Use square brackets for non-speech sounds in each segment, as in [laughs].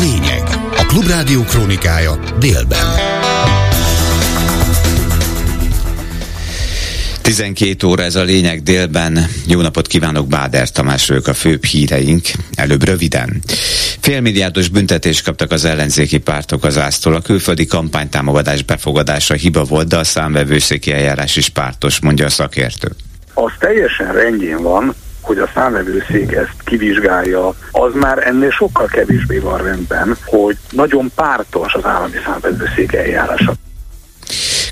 lényeg. A Klubrádió krónikája délben. 12 óra ez a lényeg délben. Jó napot kívánok, Báder Tamás vagyok a főbb híreink. Előbb röviden. Félmilliárdos büntetést kaptak az ellenzéki pártok az ásztól. A külföldi kampánytámogatás befogadása hiba volt, de a számvevőszéki eljárás is pártos, mondja a szakértő. Az teljesen rendjén van, hogy a számvevőszék ezt kivizsgálja, az már ennél sokkal kevésbé van rendben, hogy nagyon pártos az állami számvevőszék eljárása.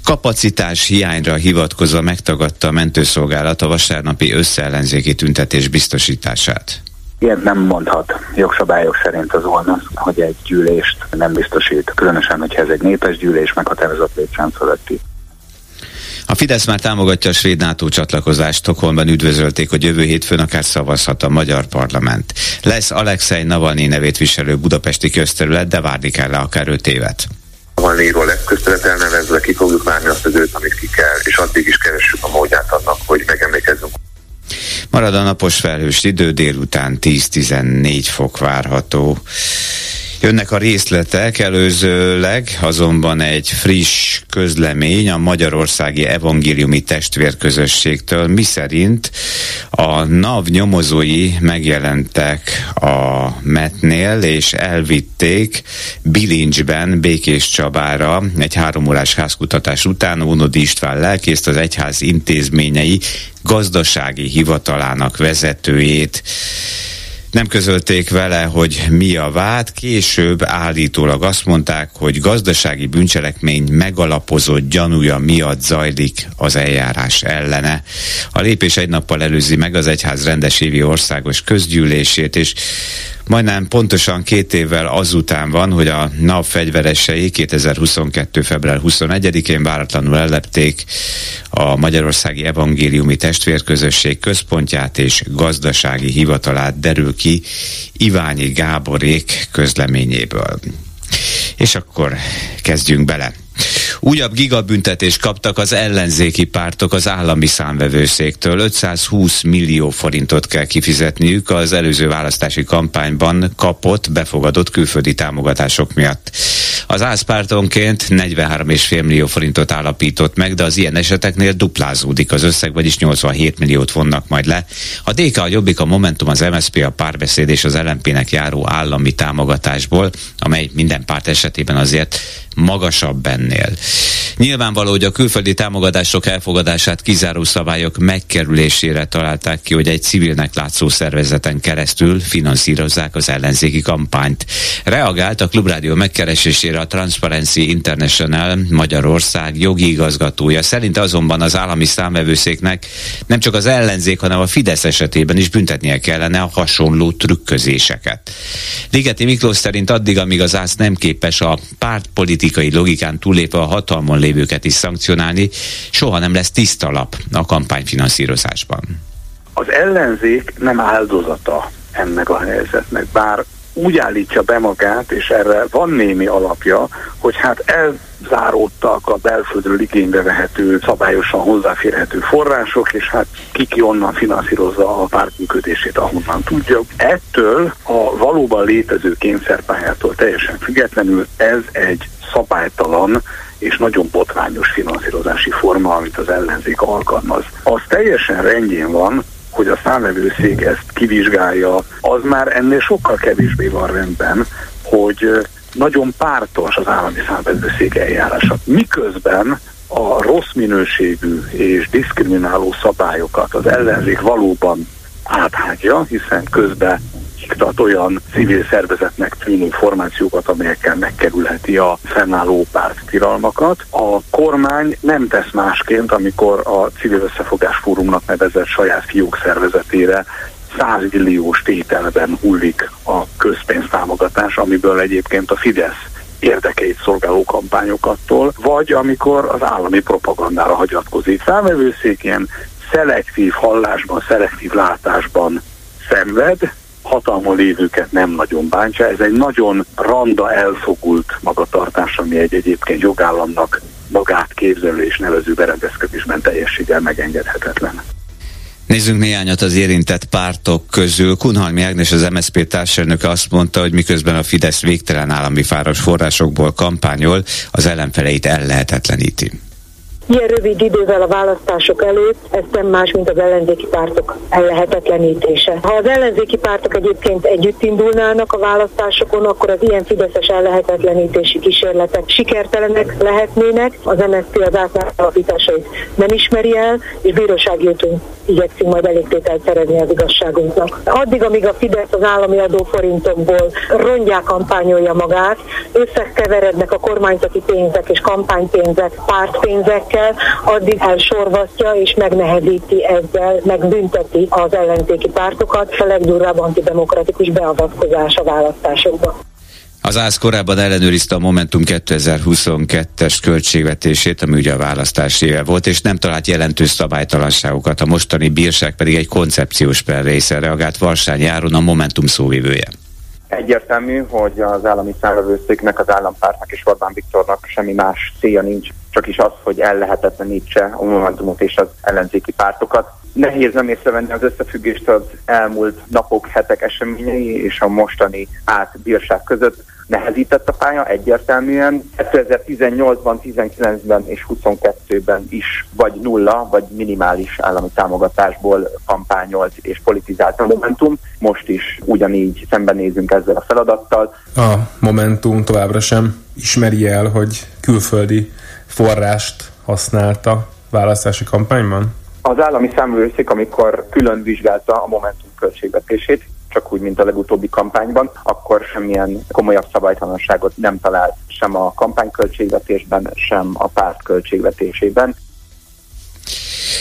Kapacitás hiányra hivatkozva megtagadta a mentőszolgálat a vasárnapi összeellenzéki tüntetés biztosítását. Ilyet nem mondhat jogszabályok szerint az volna, hogy egy gyűlést nem biztosít, különösen, hogyha ez egy népes gyűlés meghatározott létszám fölötti. A Fidesz már támogatja a svéd NATO csatlakozást. Stockholmban üdvözölték, hogy jövő hétfőn akár szavazhat a magyar parlament. Lesz Alexei Navalnyi nevét viselő budapesti közterület, de várni kell le akár öt évet. Navalnyiról lesz közterület elnevezve, ki fogjuk várni azt az őt, amit ki kell, és addig is keressük a módját annak, hogy megemlékezzünk Marad a napos felhős idő, délután 10-14 fok várható. Jönnek a részletek, előzőleg azonban egy friss közlemény a Magyarországi Evangéliumi Testvérközösségtől, miszerint a NAV nyomozói megjelentek a metnél, és elvitték Bilincsben Békés Csabára egy háromórás házkutatás után. Ónodi István lelkészt az egyház intézményei gazdasági hivatalának vezetőjét nem közölték vele, hogy mi a vád, később állítólag azt mondták, hogy gazdasági bűncselekmény megalapozott gyanúja miatt zajlik az eljárás ellene. A lépés egy nappal előzi meg az egyház rendes évi országos közgyűlését, és Majdnem pontosan két évvel azután van, hogy a NAV fegyveresei 2022. február 21-én váratlanul ellepték a Magyarországi Evangéliumi Testvérközösség központját és gazdasági hivatalát derül ki Iványi Gáborék közleményéből. És akkor kezdjünk bele. Újabb gigabüntetést kaptak az ellenzéki pártok az állami számvevőszéktől. 520 millió forintot kell kifizetniük az előző választási kampányban kapott, befogadott külföldi támogatások miatt. Az ÁSZ pártonként 43,5 millió forintot állapított meg, de az ilyen eseteknél duplázódik az összeg, vagyis 87 milliót vonnak majd le. A DK, a Jobbik, a Momentum, az MSZP, a Párbeszéd és az LMP-nek járó állami támogatásból, amely minden párt esetében azért magasabb ennél. Nyilvánvaló, hogy a külföldi támogatások elfogadását kizáró szabályok megkerülésére találták ki, hogy egy civilnek látszó szervezeten keresztül finanszírozzák az ellenzéki kampányt. Reagált a Klubrádió megkeresésére a Transparency International Magyarország jogi igazgatója. Szerint azonban az állami számvevőszéknek nem csak az ellenzék, hanem a Fidesz esetében is büntetnie kellene a hasonló trükközéseket. Ligeti Miklós szerint addig, amíg az ász nem képes a pártpolitikai logikán túlépve a hatalmon lévőket is szankcionálni, soha nem lesz tiszta lap a kampányfinanszírozásban. Az ellenzék nem áldozata ennek a helyzetnek, bár úgy állítja be magát, és erre van némi alapja, hogy hát elzáródtak a belföldről igénybe vehető, szabályosan hozzáférhető források, és hát kiki onnan finanszírozza a pártműködését, ahonnan tudja. Ettől a valóban létező kényszerpályától teljesen függetlenül ez egy szabálytalan és nagyon botrányos finanszírozási forma, amit az ellenzék alkalmaz. Az teljesen rendjén van, hogy a számvevőszék ezt kivizsgálja, az már ennél sokkal kevésbé van rendben, hogy nagyon pártos az állami számvevőszék eljárása. Miközben a rossz minőségű és diszkrimináló szabályokat az ellenzék valóban áthágja, hiszen közben iktat olyan civil szervezetnek tűnő formációkat, amelyekkel megkerülheti a fennálló párttiralmakat. A kormány nem tesz másként, amikor a Civil Összefogás Fórumnak nevezett saját fiók szervezetére 100 milliós tételben hullik a közpénztámogatás, amiből egyébként a Fidesz érdekeit szolgáló kampányokattól, vagy amikor az állami propagandára hagyatkozik. Számvevőszék ilyen szelektív hallásban, szelektív látásban szenved, hatalmon lévőket nem nagyon bántja. Ez egy nagyon randa elfogult magatartás, ami egy egyébként jogállamnak magát képzelő és nevező berendezkedésben teljességgel megengedhetetlen. Nézzünk néhányat az érintett pártok közül. Kunhalmi Ágnes, az MSZP társelnöke azt mondta, hogy miközben a Fidesz végtelen állami fáros forrásokból kampányol, az ellenfeleit ellehetetleníti. Ilyen rövid idővel a választások előtt ez nem más, mint az ellenzéki pártok ellehetetlenítése. Ha az ellenzéki pártok egyébként együtt indulnának a választásokon, akkor az ilyen fideszes ellehetetlenítési kísérletek sikertelenek lehetnének. Az MSZP az átláthatóításait nem ismeri el, és bírósági úton igyekszünk majd elégtételt szerezni az igazságunknak. Addig, amíg a Fidesz az állami adóforintokból rongyá kampányolja magát, összekeverednek a kormányzati pénzek és kampánypénzek pártpénzekkel, kell, addig elsorvasztja és megnehezíti ezzel, megbünteti az ellenzéki pártokat, a legdurvább antidemokratikus beavatkozás a választásokba. Az ÁSZ korábban ellenőrizte a Momentum 2022-es költségvetését, ami ugye a választás éve volt, és nem talált jelentős szabálytalanságokat. A mostani bírság pedig egy koncepciós per része reagált Varsány Járon, a Momentum szóvivője. Egyértelmű, hogy az állami számvevőszéknek, az állampártnak és Orbán Viktornak semmi más célja nincs, csak is az, hogy ellehetetlenítse a Momentumot és az ellenzéki pártokat. Nehéz nem észrevenni az összefüggést az elmúlt napok, hetek eseményei és a mostani átbírság között nehezített a pálya egyértelműen. 2018-ban, 19-ben és 22-ben is vagy nulla, vagy minimális állami támogatásból kampányolt és politizált a Momentum. Most is ugyanígy szembenézünk ezzel a feladattal. A Momentum továbbra sem ismeri el, hogy külföldi forrást használta választási kampányban? Az állami számvőszék, amikor külön vizsgálta a Momentum költségvetését, csak úgy, mint a legutóbbi kampányban, akkor semmilyen komolyabb szabálytalanságot nem talált sem a kampányköltségvetésben, sem a párt költségvetésében.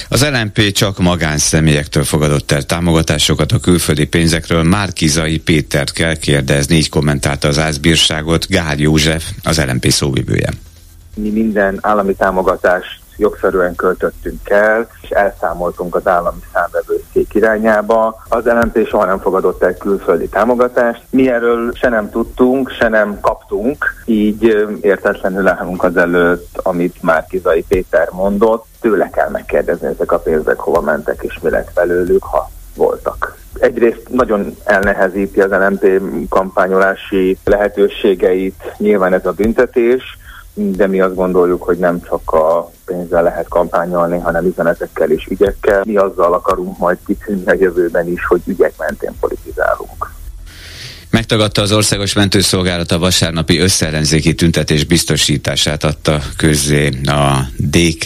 Az LNP csak magánszemélyektől fogadott el támogatásokat a külföldi pénzekről. Márkizai Pétert kell kérdezni, így kommentálta az ázbírságot Gál József, az LNP szóvivője. Mi minden állami támogatást jogszerűen költöttünk el, és elszámoltunk az állami számvevőszék irányába. Az LNP soha nem fogadott el külföldi támogatást. Mi erről se nem tudtunk, se nem kaptunk, így értetlenül állunk az előtt, amit már Kizai Péter mondott. Tőle kell megkérdezni, ezek a pénzek hova mentek, és mi lett belőlük, ha voltak egyrészt nagyon elnehezíti az LNP kampányolási lehetőségeit nyilván ez a büntetés, de mi azt gondoljuk, hogy nem csak a pénzzel lehet kampányolni, hanem üzenetekkel és ügyekkel. Mi azzal akarunk majd kitűnni a jövőben is, hogy ügyek mentén politizálunk. Megtagadta az Országos Mentőszolgálat a vasárnapi összellenzéki tüntetés biztosítását adta közzé a DK.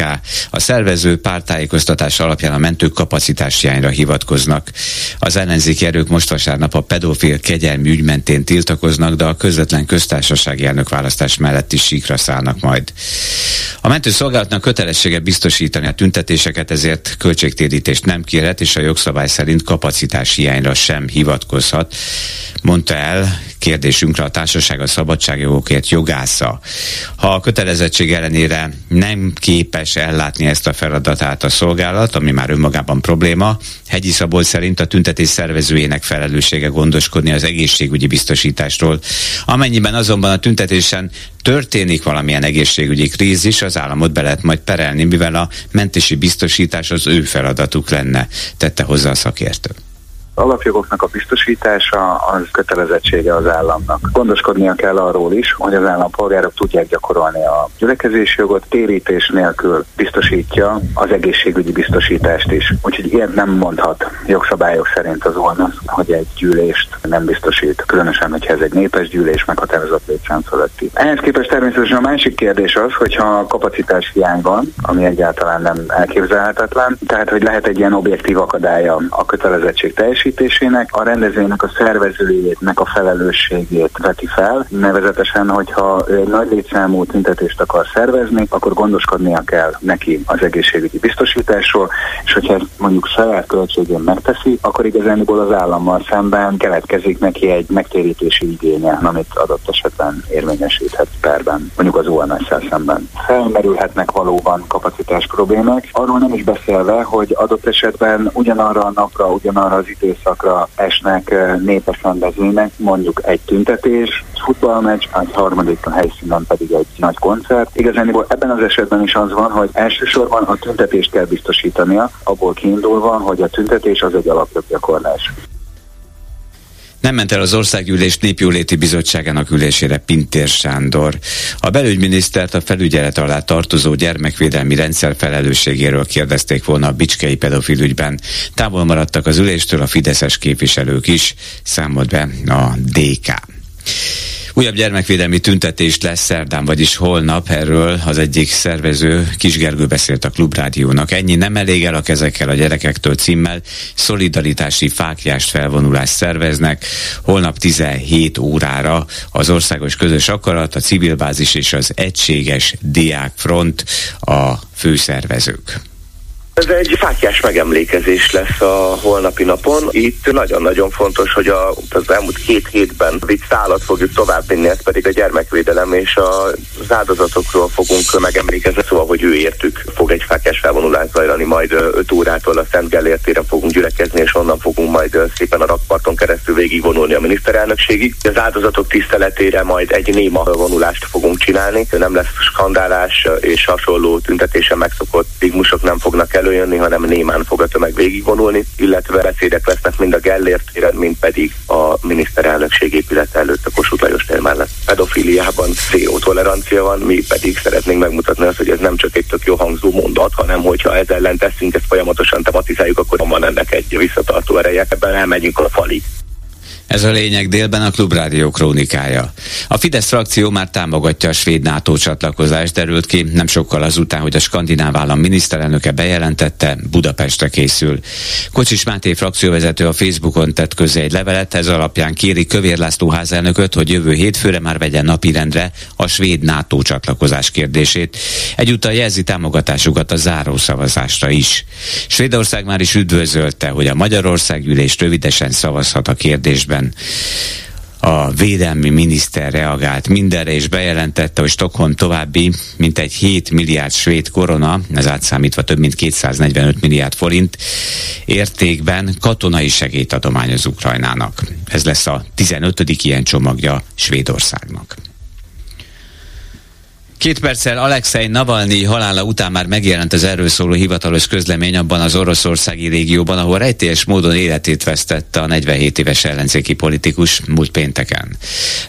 A szervező pártájékoztatás alapján a mentők kapacitás hiányra hivatkoznak. Az ellenzéki erők most vasárnap a pedofil kegyelmi ügy mentén tiltakoznak, de a közvetlen köztársasági elnök választás mellett is síkra szállnak majd. A mentőszolgálatnak kötelessége biztosítani a tüntetéseket, ezért költségtérítést nem kérhet, és a jogszabály szerint kapacitás hiányra sem hivatkozhat, mondta el kérdésünkre a társaság a szabadságjogokért jogásza. Ha a kötelezettség ellenére nem képes ellátni ezt a feladatát a szolgálat, ami már önmagában probléma, Hegyi Szabolcs szerint a tüntetés szervezőjének felelőssége gondoskodni az egészségügyi biztosításról. Amennyiben azonban a tüntetésen történik valamilyen egészségügyi krízis, az államot be lehet majd perelni, mivel a mentési biztosítás az ő feladatuk lenne, tette hozzá a szakértő alapjogoknak a biztosítása az kötelezettsége az államnak. Gondoskodnia kell arról is, hogy az állampolgárok tudják gyakorolni a gyülekezési jogot, térítés nélkül biztosítja az egészségügyi biztosítást is. Úgyhogy ilyet nem mondhat jogszabályok szerint az ONASZ, hogy egy gyűlést nem biztosít, különösen, hogyha ez egy népes gyűlés meghatározott létszám fölötti. Ehhez képest természetesen a másik kérdés az, hogyha kapacitás hiány van, ami egyáltalán nem elképzelhetetlen, tehát hogy lehet egy ilyen objektív akadálya a kötelezettség teljesítésének, teljesítésének a rendezvénynek a szervezőjének a felelősségét veti fel, nevezetesen, hogyha egy nagy létszámú tüntetést akar szervezni, akkor gondoskodnia kell neki az egészségügyi biztosításról, és hogyha ezt mondjuk saját költségén megteszi, akkor igazániból az állammal szemben keletkezik neki egy megtérítési igénye, amit adott esetben érvényesíthet perben, mondjuk az ons szemben. Felmerülhetnek valóban kapacitás problémák, arról nem is beszélve, hogy adott esetben ugyanarra a napra, ugyanarra az időszakra esnek népes rendezvények, mondjuk egy tüntetés, futballmeccs, egy harmadik a helyszínen pedig egy nagy koncert. Igazán ebben az esetben is az van, hogy elsősorban a tüntetést kell biztosítania, abból kiindulva, hogy a tüntetés az egy alapjoggyakorlás. Nem ment el az Országgyűlés Népjóléti Bizottságának ülésére Pintér Sándor. A belügyminisztert a felügyelet alá tartozó gyermekvédelmi rendszer felelősségéről kérdezték volna a Bicskei pedofil ügyben. Távol maradtak az üléstől a fideszes képviselők is, számolt be a DK. Újabb gyermekvédelmi tüntetés lesz szerdán, vagyis holnap. Erről az egyik szervező Kisgergő beszélt a Klubrádiónak. Ennyi nem elég el a kezekkel a gyerekektől címmel. Szolidaritási fákjást felvonulást szerveznek. Holnap 17 órára az Országos Közös Akarat, a Civil Bázis és az Egységes Diákfront a főszervezők. Ez egy fátyás megemlékezés lesz a holnapi napon. Itt nagyon-nagyon fontos, hogy a, az elmúlt két hétben vitt szállat fogjuk továbbvinni, ez pedig a gyermekvédelem és az áldozatokról fogunk megemlékezni, szóval, hogy ő értük fog egy fátyás felvonulás zajlani, majd 5 órától a Szent Gellértére fogunk gyülekezni, és onnan fogunk majd szépen a rakparton keresztül végigvonulni a miniszterelnökségig. Az áldozatok tiszteletére majd egy néma vonulást fogunk csinálni, nem lesz skandálás és hasonló tüntetésen megszokott stigmusok nem fognak elő előjönni, hanem némán fog a tömeg végigvonulni, illetve beszédek lesznek mind a Gellért téren, mind pedig a miniszterelnökség épület előtt a Kossuth Lajos tér mellett. Pedofiliában zéró tolerancia van, mi pedig szeretnénk megmutatni azt, hogy ez nem csak egy tök jó hangzó mondat, hanem hogyha ez ellen teszünk, ezt folyamatosan tematizáljuk, akkor van ennek egy visszatartó ereje, ebben elmegyünk a falig. Ez a lényeg délben a Klubrádió krónikája. A Fidesz frakció már támogatja a svéd NATO csatlakozást, derült ki nem sokkal azután, hogy a skandináv állam miniszterelnöke bejelentette, Budapestre készül. Kocsis Máté frakcióvezető a Facebookon tett közé egy levelet, ez alapján kéri Kövér László házelnököt, hogy jövő hétfőre már vegyen napirendre a svéd NATO csatlakozás kérdését. Egyúttal jelzi támogatásukat a zárószavazásra is. Svédország már is üdvözölte, hogy a Magyarország ülés rövidesen szavazhat a kérdésben héten a védelmi miniszter reagált mindenre, és bejelentette, hogy Stockholm további mintegy 7 milliárd svéd korona, ez átszámítva több mint 245 milliárd forint értékben katonai segélyt adományoz Ukrajnának. Ez lesz a 15. ilyen csomagja Svédországnak. Két perccel Alexei Navalnyi halála után már megjelent az erről szóló hivatalos közlemény abban az oroszországi régióban, ahol rejtélyes módon életét vesztette a 47 éves ellenzéki politikus múlt pénteken.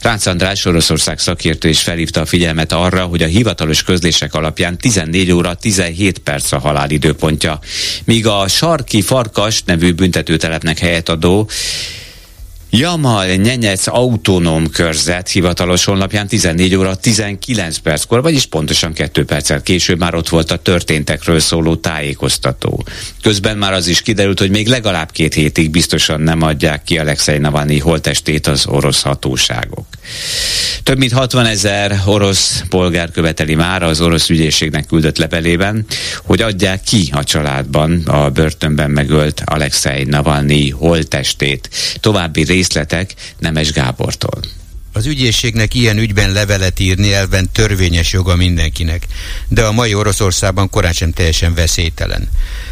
Rácz András Oroszország szakértő is felhívta a figyelmet arra, hogy a hivatalos közlések alapján 14 óra 17 perc a halál időpontja, míg a Sarki Farkas nevű büntetőtelepnek helyet adó Jamal Nyenyec autonóm körzet hivatalos honlapján 14 óra 19 perckor, vagyis pontosan 2 perccel később már ott volt a történtekről szóló tájékoztató. Közben már az is kiderült, hogy még legalább két hétig biztosan nem adják ki Alexei Navalnyi holtestét az orosz hatóságok. Több mint 60 ezer orosz polgár követeli már az orosz ügyészségnek küldött levelében, hogy adják ki a családban a börtönben megölt Alexei Navalnyi holtestét. További részletek Nemes Gábortól. Az ügyészségnek ilyen ügyben levelet írni elven törvényes joga mindenkinek, de a mai Oroszországban korán sem teljesen veszélytelen.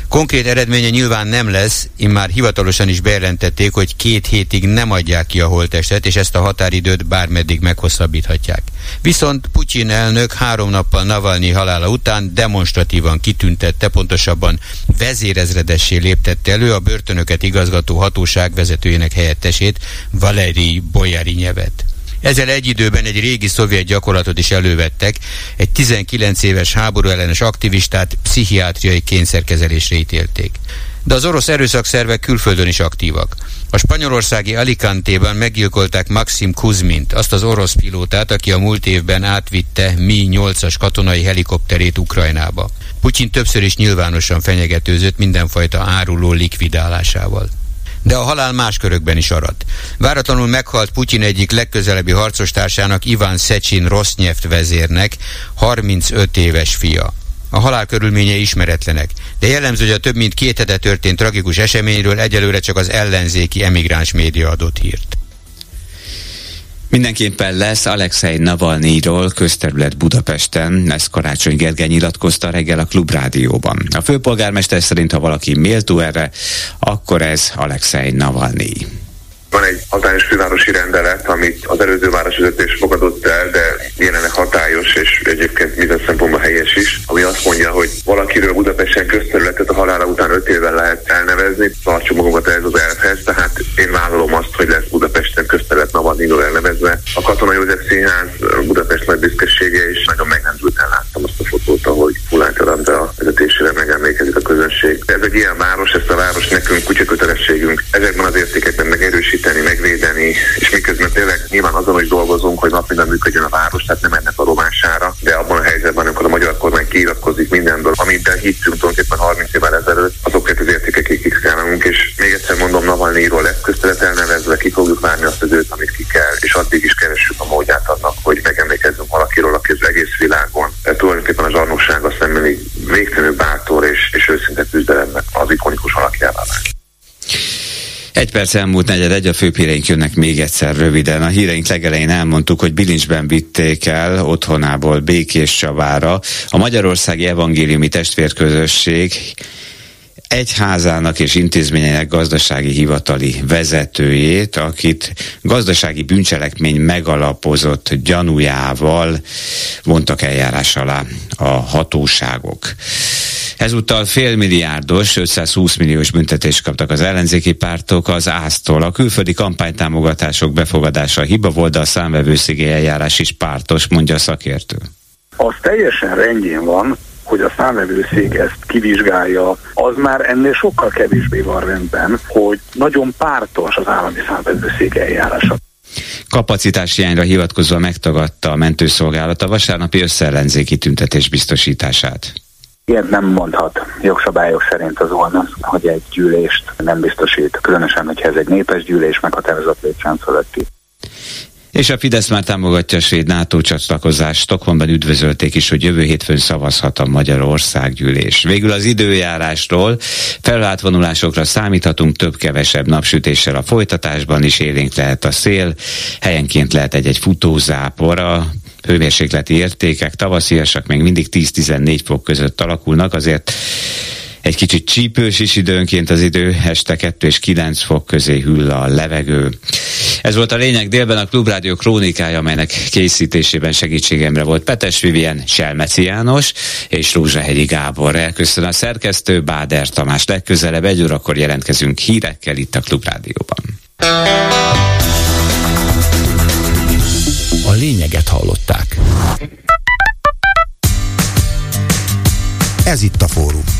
Konkrét eredménye nyilván nem lesz, immár hivatalosan is bejelentették, hogy két hétig nem adják ki a holtestet, és ezt a határidőt bármeddig meghosszabbíthatják. Viszont Putyin elnök három nappal Navalnyi halála után demonstratívan kitüntette, pontosabban vezérezredessé léptette elő a börtönöket igazgató hatóság vezetőjének helyettesét, Valeri Bojarinyevet. Ezzel egy időben egy régi szovjet gyakorlatot is elővettek, egy 19 éves háború ellenes aktivistát pszichiátriai kényszerkezelésre ítélték. De az orosz erőszakszervek külföldön is aktívak. A spanyolországi Alicante-ban meggyilkolták Maxim Kuzmint, azt az orosz pilótát, aki a múlt évben átvitte Mi-8-as katonai helikopterét Ukrajnába. Putyin többször is nyilvánosan fenyegetőzött mindenfajta áruló likvidálásával de a halál más körökben is aradt. Váratlanul meghalt Putyin egyik legközelebbi harcostársának Iván Szecsin Rosznyeft vezérnek, 35 éves fia. A halál körülményei ismeretlenek, de jellemző, hogy a több mint két hete történt tragikus eseményről egyelőre csak az ellenzéki emigráns média adott hírt. Mindenképpen lesz Alexei Navalnyiról közterület Budapesten, ezt Karácsony Gergely nyilatkozta reggel a Klubrádióban. A főpolgármester szerint, ha valaki méltó erre, akkor ez Alexei Navalnyi. Van egy hatályos fővárosi rendelet, amit az előző városvezetés fogadott el, de jelenleg hatályos és egyébként minden szempontból helyes is, ami azt mondja, hogy valakiről Budapesten közterületet a halála után öt évvel lehet elnevezni, tartsuk magunkat ez az elvhez, tehát én vállalom azt, hogy lesz Budapesten közterület Navadnino elnevezve. A Katona József Színház Budapest nagy büszkesége, és nagyon megrendülten láttam azt a fotót, ahogy Fulán a vezetésére megemlékezik a közönség. Ez egy ilyen város, ezt a város nekünk kutyakötelességünk ezekben az értékekben megerősíteni, megvédeni, és miközben tényleg nyilván azon is dolgozunk, hogy nap minden működjön a város, tehát nem ennek a rovására, de abban a helyzetben, amikor a magyar kormány kiiratkozik mindenből, amit hittünk tulajdonképpen 30 évvel ezelőtt, azokat az értékekig kiszkálunk, és még egyszer mondom, Navalnyiról lesz köztelet elnevezve, ki fogjuk várni azt az őt, amit ki kell, és addig is keressük a módját annak, hogy megemlékezzünk valakiről, aki az egész világon. Tehát tulajdonképpen a zsarnoksága szembeni végtelenül bátor és, és őszinte küzdelemnek az ikonikus alakjává vált. Egy perc elmúlt negyed egy, a főpíreink jönnek még egyszer röviden. A híreink legelején elmondtuk, hogy bilincsben vitték el otthonából Békés Csavára a Magyarországi Evangéliumi Testvérközösség egyházának és intézményeinek gazdasági hivatali vezetőjét, akit gazdasági bűncselekmény megalapozott gyanújával vontak eljárás alá a hatóságok. Ezúttal félmilliárdos, 520 milliós büntetést kaptak az ellenzéki pártok az ÁSZ-tól. A külföldi kampánytámogatások befogadása hiba volt, de a számvevőszégi eljárás is pártos, mondja a szakértő. Az teljesen rendjén van, hogy a számvevőszék ezt kivizsgálja, az már ennél sokkal kevésbé van rendben, hogy nagyon pártos az állami számvevőszék eljárása. Kapacitás hiányra hivatkozva megtagadta a mentőszolgálat a vasárnapi összeellenzéki tüntetés biztosítását. Ilyet nem mondhat jogszabályok szerint az volna, hogy egy gyűlést nem biztosít, különösen, hogyha ez egy népes gyűlés meghatározott létszám fölötti. És a Fidesz már támogatja a svéd NATO csatlakozást. Stockholmban üdvözölték is, hogy jövő hétfőn szavazhat a Magyarország gyűlés. Végül az időjárásról felváltvonulásokra számíthatunk több-kevesebb napsütéssel a folytatásban is élénk lehet a szél. Helyenként lehet egy-egy futózápor. A hőmérsékleti értékek tavasziasak még mindig 10-14 fok között alakulnak, azért egy kicsit csípős is időnként az idő, este 2 és 9 fok közé hüll a levegő. Ez volt a lényeg délben a Klubrádió krónikája, amelynek készítésében segítségemre volt Petes Vivien, Selmeci János és Rózsahegyi Gábor. Elköszön a szerkesztő Báder Tamás. Legközelebb egy órakor jelentkezünk hírekkel itt a Klubrádióban. A lényeget hallották. Ez itt a fórum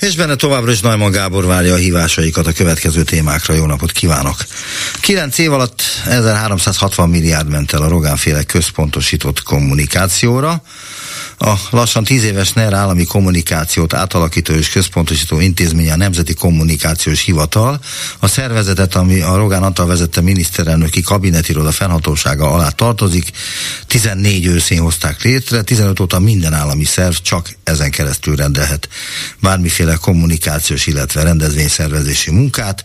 És benne továbbra is Najman Gábor várja a hívásaikat a következő témákra. Jó napot kívánok! Kilenc év alatt 1360 milliárd ment el a Rogánféle központosított kommunikációra. A lassan tíz éves NER állami kommunikációt átalakító és központosító intézménye a Nemzeti Kommunikációs Hivatal. A szervezetet, ami a Rogán Antal vezette miniszterelnöki kabinetiroda fennhatósága alá tartozik, 14 őszén hozták létre, 15 óta minden állami szerv csak ezen keresztül rendelhet bármiféle kommunikációs, illetve rendezvényszervezési munkát.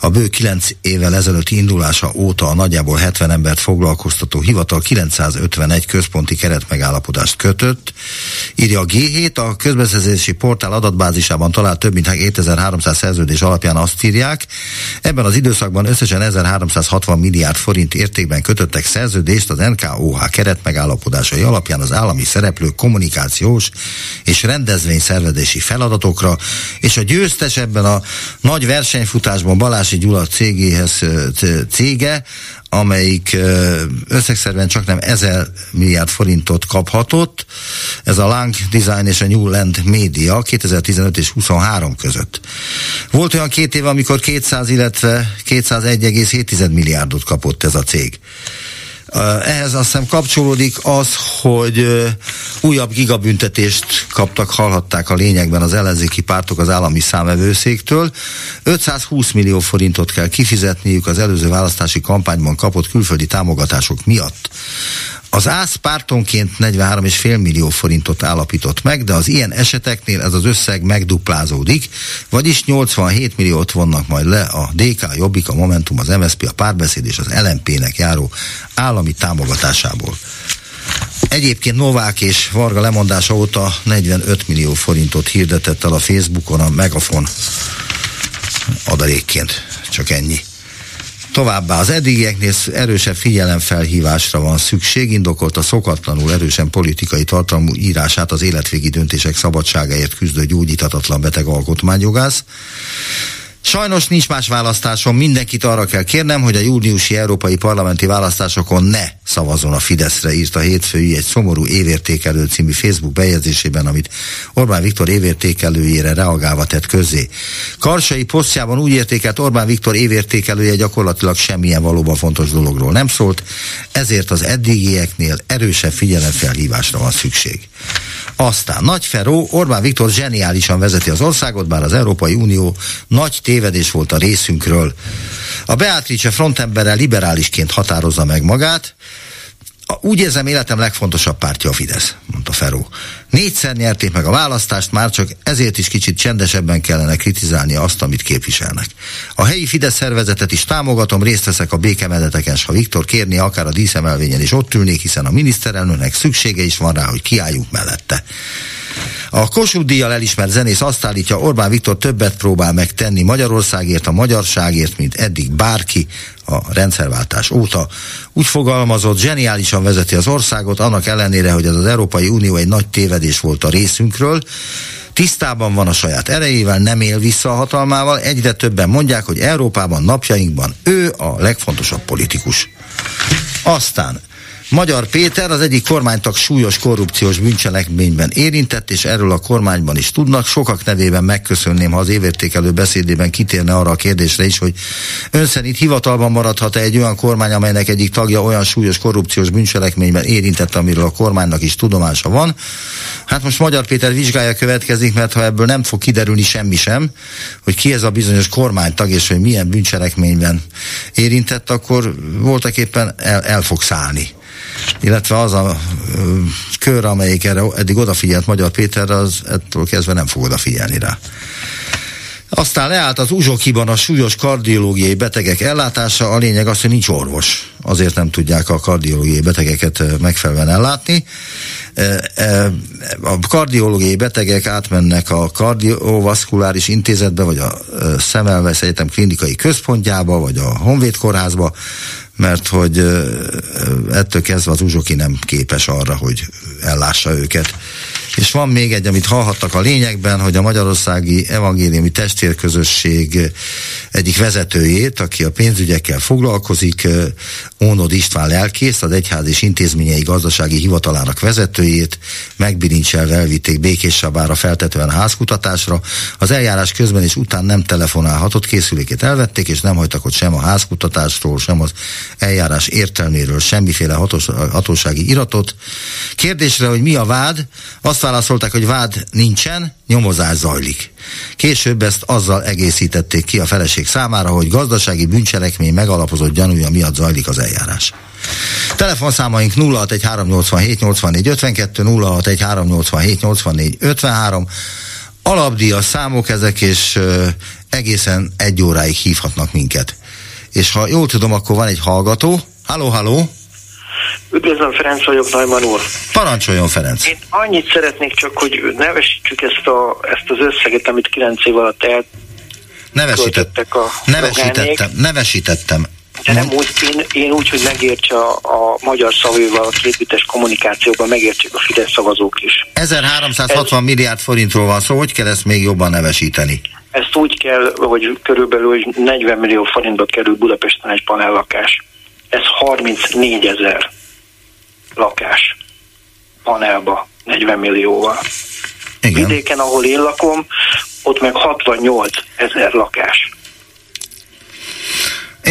A bő 9 évvel ezelőtti indulása óta a nagyjából 70 embert foglalkoztató hivatal 951 központi keretmegállapodást kötött, írja a G7, a közbeszerzési portál adatbázisában talált több mint 2300 szerződés alapján azt írják, ebben az időszakban összesen 1360 milliárd forint értékben kötöttek szerződést az NKOH keretmegállapodásai alapján az állami szereplők kommunikációs és rendezvényszervezési feladatokra, és a győztes ebben a nagy versenyfutásban Balási Gyula cégéhez cége, amelyik összegszerűen csak nem 1000 milliárd forintot kaphatott. Ez a Lang Design és a New Land Media 2015 és 23 között. Volt olyan két év, amikor 200, illetve 201,7 milliárdot kapott ez a cég. Ehhez azt hiszem kapcsolódik az, hogy újabb gigabüntetést kaptak, hallhatták a lényegben az ellenzéki pártok az állami számvevőszéktől. 520 millió forintot kell kifizetniük az előző választási kampányban kapott külföldi támogatások miatt. Az ÁSZ pártonként 43,5 millió forintot állapított meg, de az ilyen eseteknél ez az összeg megduplázódik, vagyis 87 milliót vonnak majd le a DK, a Jobbik, a Momentum, az MSZP, a Párbeszéd és az LMP-nek járó állami támogatásából. Egyébként Novák és Varga lemondása óta 45 millió forintot hirdetett el a Facebookon a Megafon adalékként. Csak ennyi. Továbbá az eddigieknél erősebb figyelemfelhívásra van szükség, indokolt a szokatlanul erősen politikai tartalmú írását az életvégi döntések szabadságáért küzdő gyógyítatatlan beteg alkotmányjogász. Sajnos nincs más választásom, mindenkit arra kell kérnem, hogy a júniusi európai parlamenti választásokon ne szavazzon a Fideszre, írta hétfői egy szomorú évértékelő című Facebook bejegyzésében, amit Orbán Viktor évértékelőjére reagálva tett közzé. Karsai posztjában úgy értékelt Orbán Viktor évértékelője gyakorlatilag semmilyen valóban fontos dologról nem szólt, ezért az eddigieknél erősebb figyelemfelhívásra van szükség. Aztán Nagy Feró, Orbán Viktor zseniálisan vezeti az országot, bár az Európai Unió nagy tévedés volt a részünkről. A Beatrice frontemberrel liberálisként határozza meg magát, úgy érzem, életem legfontosabb pártja a Fidesz, mondta Feró. Négyszer nyerték meg a választást, már csak ezért is kicsit csendesebben kellene kritizálni azt, amit képviselnek. A helyi Fidesz szervezetet is támogatom, részt veszek a békemedeteken, s ha Viktor kérni, akár a díszemelvényen is ott ülnék, hiszen a miniszterelnőnek szüksége is van rá, hogy kiálljunk mellette. A Kossuth díjjal elismert zenész azt állítja, Orbán Viktor többet próbál megtenni Magyarországért, a magyarságért, mint eddig bárki a rendszerváltás óta. Úgy fogalmazott, zseniálisan vezeti az országot, annak ellenére, hogy ez az Európai Unió egy nagy tévedés volt a részünkről, tisztában van a saját erejével, nem él vissza a hatalmával, egyre többen mondják, hogy Európában napjainkban ő a legfontosabb politikus. Aztán Magyar Péter az egyik kormánytag súlyos korrupciós bűncselekményben érintett, és erről a kormányban is tudnak. Sokak nevében megköszönném, ha az évértékelő beszédében kitérne arra a kérdésre is, hogy ön szerint hivatalban maradhat-e egy olyan kormány, amelynek egyik tagja olyan súlyos korrupciós bűncselekményben érintett, amiről a kormánynak is tudomása van. Hát most Magyar Péter vizsgálja következik, mert ha ebből nem fog kiderülni semmi sem, hogy ki ez a bizonyos kormánytag, és hogy milyen bűncselekményben érintett, akkor voltak éppen el, el fog szállni illetve az a kör, amelyik erre eddig odafigyelt Magyar Péterre, az ettől kezdve nem fog odafigyelni rá. Aztán leállt az uzsokiban a súlyos kardiológiai betegek ellátása, a lényeg az, hogy nincs orvos. Azért nem tudják a kardiológiai betegeket megfelelően ellátni. A kardiológiai betegek átmennek a kardiovaszkuláris intézetbe, vagy a Szemelvesz Egyetem klinikai központjába, vagy a Honvéd kórházba, mert hogy ettől kezdve az uzsoki nem képes arra, hogy ellássa őket. És van még egy, amit hallhattak a lényegben, hogy a Magyarországi Evangéliumi Testvérközösség egyik vezetőjét, aki a pénzügyekkel foglalkozik, Ónod István lelkész, az egyház és intézményei gazdasági hivatalának vezetőjét megbilincselve elvitték Békéssabára feltetően házkutatásra. Az eljárás közben és után nem telefonálhatott, készülékét elvették, és nem hagytak ott sem a házkutatásról, sem az eljárás értelméről semmiféle hatós, hatósági iratot. Kérdésre, hogy mi a vád, azt válaszolták, hogy vád nincsen, nyomozás zajlik. Később ezt azzal egészítették ki a feleség számára, hogy gazdasági bűncselekmény megalapozott gyanúja miatt zajlik az eljárás. Telefonszámaink 061387 84 52, 061387 84 53, alapdíjas számok ezek, és egészen egy óráig hívhatnak minket. És ha jól tudom, akkor van egy hallgató. Halló, halló! Üdvözlöm, Ferenc vagyok, Najman úr. Parancsoljon, Ferenc. Én annyit szeretnék csak, hogy nevesítsük ezt, a, ezt az összeget, amit 9 év alatt el Nevesített, a nevesítettem, nevesítettem. De nem úgy, én, én úgy, hogy megértse a, a magyar szavővel a kétbites kommunikációban, megértsék a Fidesz szavazók is. 1360 Ez, milliárd forintról van szó, hogy kell ezt még jobban nevesíteni? Ezt úgy kell, hogy körülbelül hogy 40 millió forintba kerül Budapesten egy panellakás. Ez 34 ezer lakás panelba 40 millióval. Igen. Vidéken, ahol én lakom, ott meg 68 ezer lakás.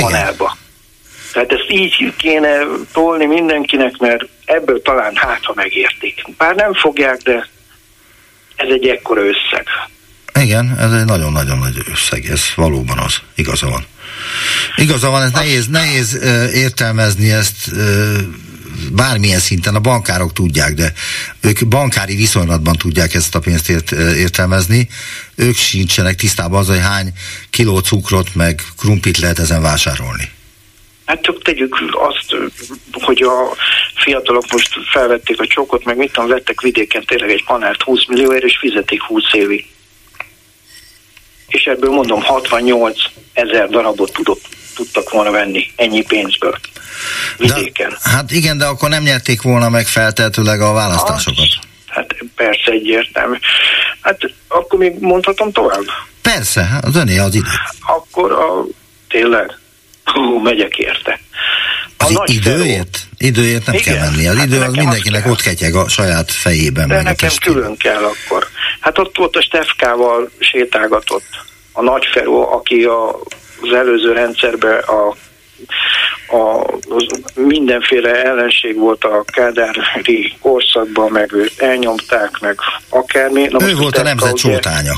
Panelba. Tehát ezt így kéne tolni mindenkinek, mert ebből talán hát, ha megértik. Bár nem fogják, de ez egy ekkora összeg. Igen, ez egy nagyon-nagyon nagy összeg, ez valóban az, igaza van. Igaza van, ez nehéz, nehéz értelmezni ezt bármilyen szinten a bankárok tudják, de ők bankári viszonylatban tudják ezt a pénzt ért, értelmezni, ők sincsenek tisztában az, hogy hány kiló cukrot meg krumplit lehet ezen vásárolni. Hát csak tegyük azt, hogy a fiatalok most felvették a csokot, meg mit tudom, vettek vidéken tényleg egy panárt 20 millióért, és fizetik 20 évig. És ebből mondom 68 ezer darabot tudott, tudtak volna venni ennyi pénzből vidéken. De, hát igen, de akkor nem nyerték volna meg feltehetőleg a választásokat. Hát, hát persze egyértelmű. Hát akkor még mondhatom tovább? Persze, hát az öné az idő. Akkor a, tényleg, hú, megyek érte. A az időért? Időért nem Igen. kell menni. Az hát idő az mindenkinek ott ketyeg a saját fejében. De meg nekem a külön kell akkor. Hát ott volt a Stefkával sétálgatott a Nagyferó, aki a, az előző rendszerben a a, az mindenféle ellenség volt a kádári korszakban, meg őt elnyomták, meg akármi. Na, ő volt a nemzet csótánya.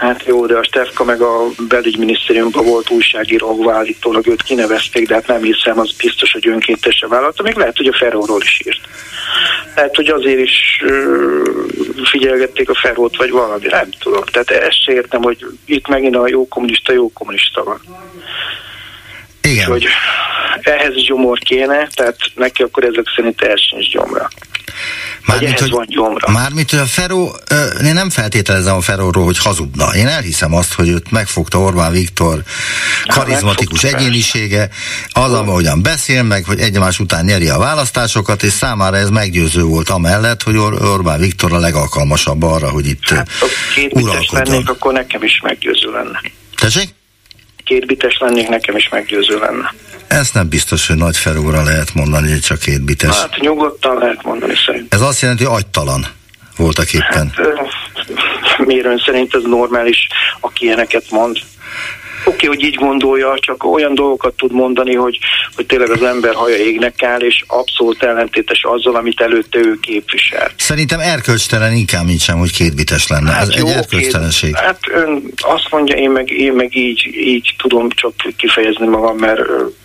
Hát jó, de a Stefka meg a belügyminisztériumban volt újságíró, ahol állítólag őt kinevezték, de hát nem hiszem, az biztos, hogy önkéntesen vállalta. Még lehet, hogy a Ferróról is írt. Lehet, hogy azért is figyelgették a Ferrót, vagy valami, nem tudom. Tehát ezt se értem, hogy itt megint a jó kommunista, jó kommunista van. Igen. Hogy ehhez gyomor kéne, tehát neki akkor ezek szerint el sincs gyomra. Mármint, hogy, van gyomra. Mármint, hogy a Feró, én nem feltételezem a Feróról, hogy hazudna. Én elhiszem azt, hogy őt megfogta Orbán Viktor karizmatikus hát, egyénisége, az, ahogyan beszél, meg hogy egymás után nyeri a választásokat, és számára ez meggyőző volt amellett, hogy Or- Orbán Viktor a legalkalmasabb arra, hogy itt hát, uralkodjon. lennék, akkor nekem is meggyőző lenne. Tessék? kétbites lennék, nekem is meggyőző lenne. Ezt nem biztos, hogy nagy felóra lehet mondani, hogy csak kétbites. Hát nyugodtan lehet mondani szerint. Ez azt jelenti, hogy agytalan voltak éppen. Hát, miért szerint ez normális, aki ilyeneket mond? Oké, okay, hogy így gondolja, csak olyan dolgokat tud mondani, hogy, hogy tényleg az ember haja égnek áll, és abszolút ellentétes azzal, amit előtte ő képvisel. Szerintem erkölcstelen inkább, mint sem, hogy kétbites lenne. Hát Ez jó, egy erkölcstelenség. Hát ön azt mondja, én meg, én meg így, így tudom csak kifejezni magam, mert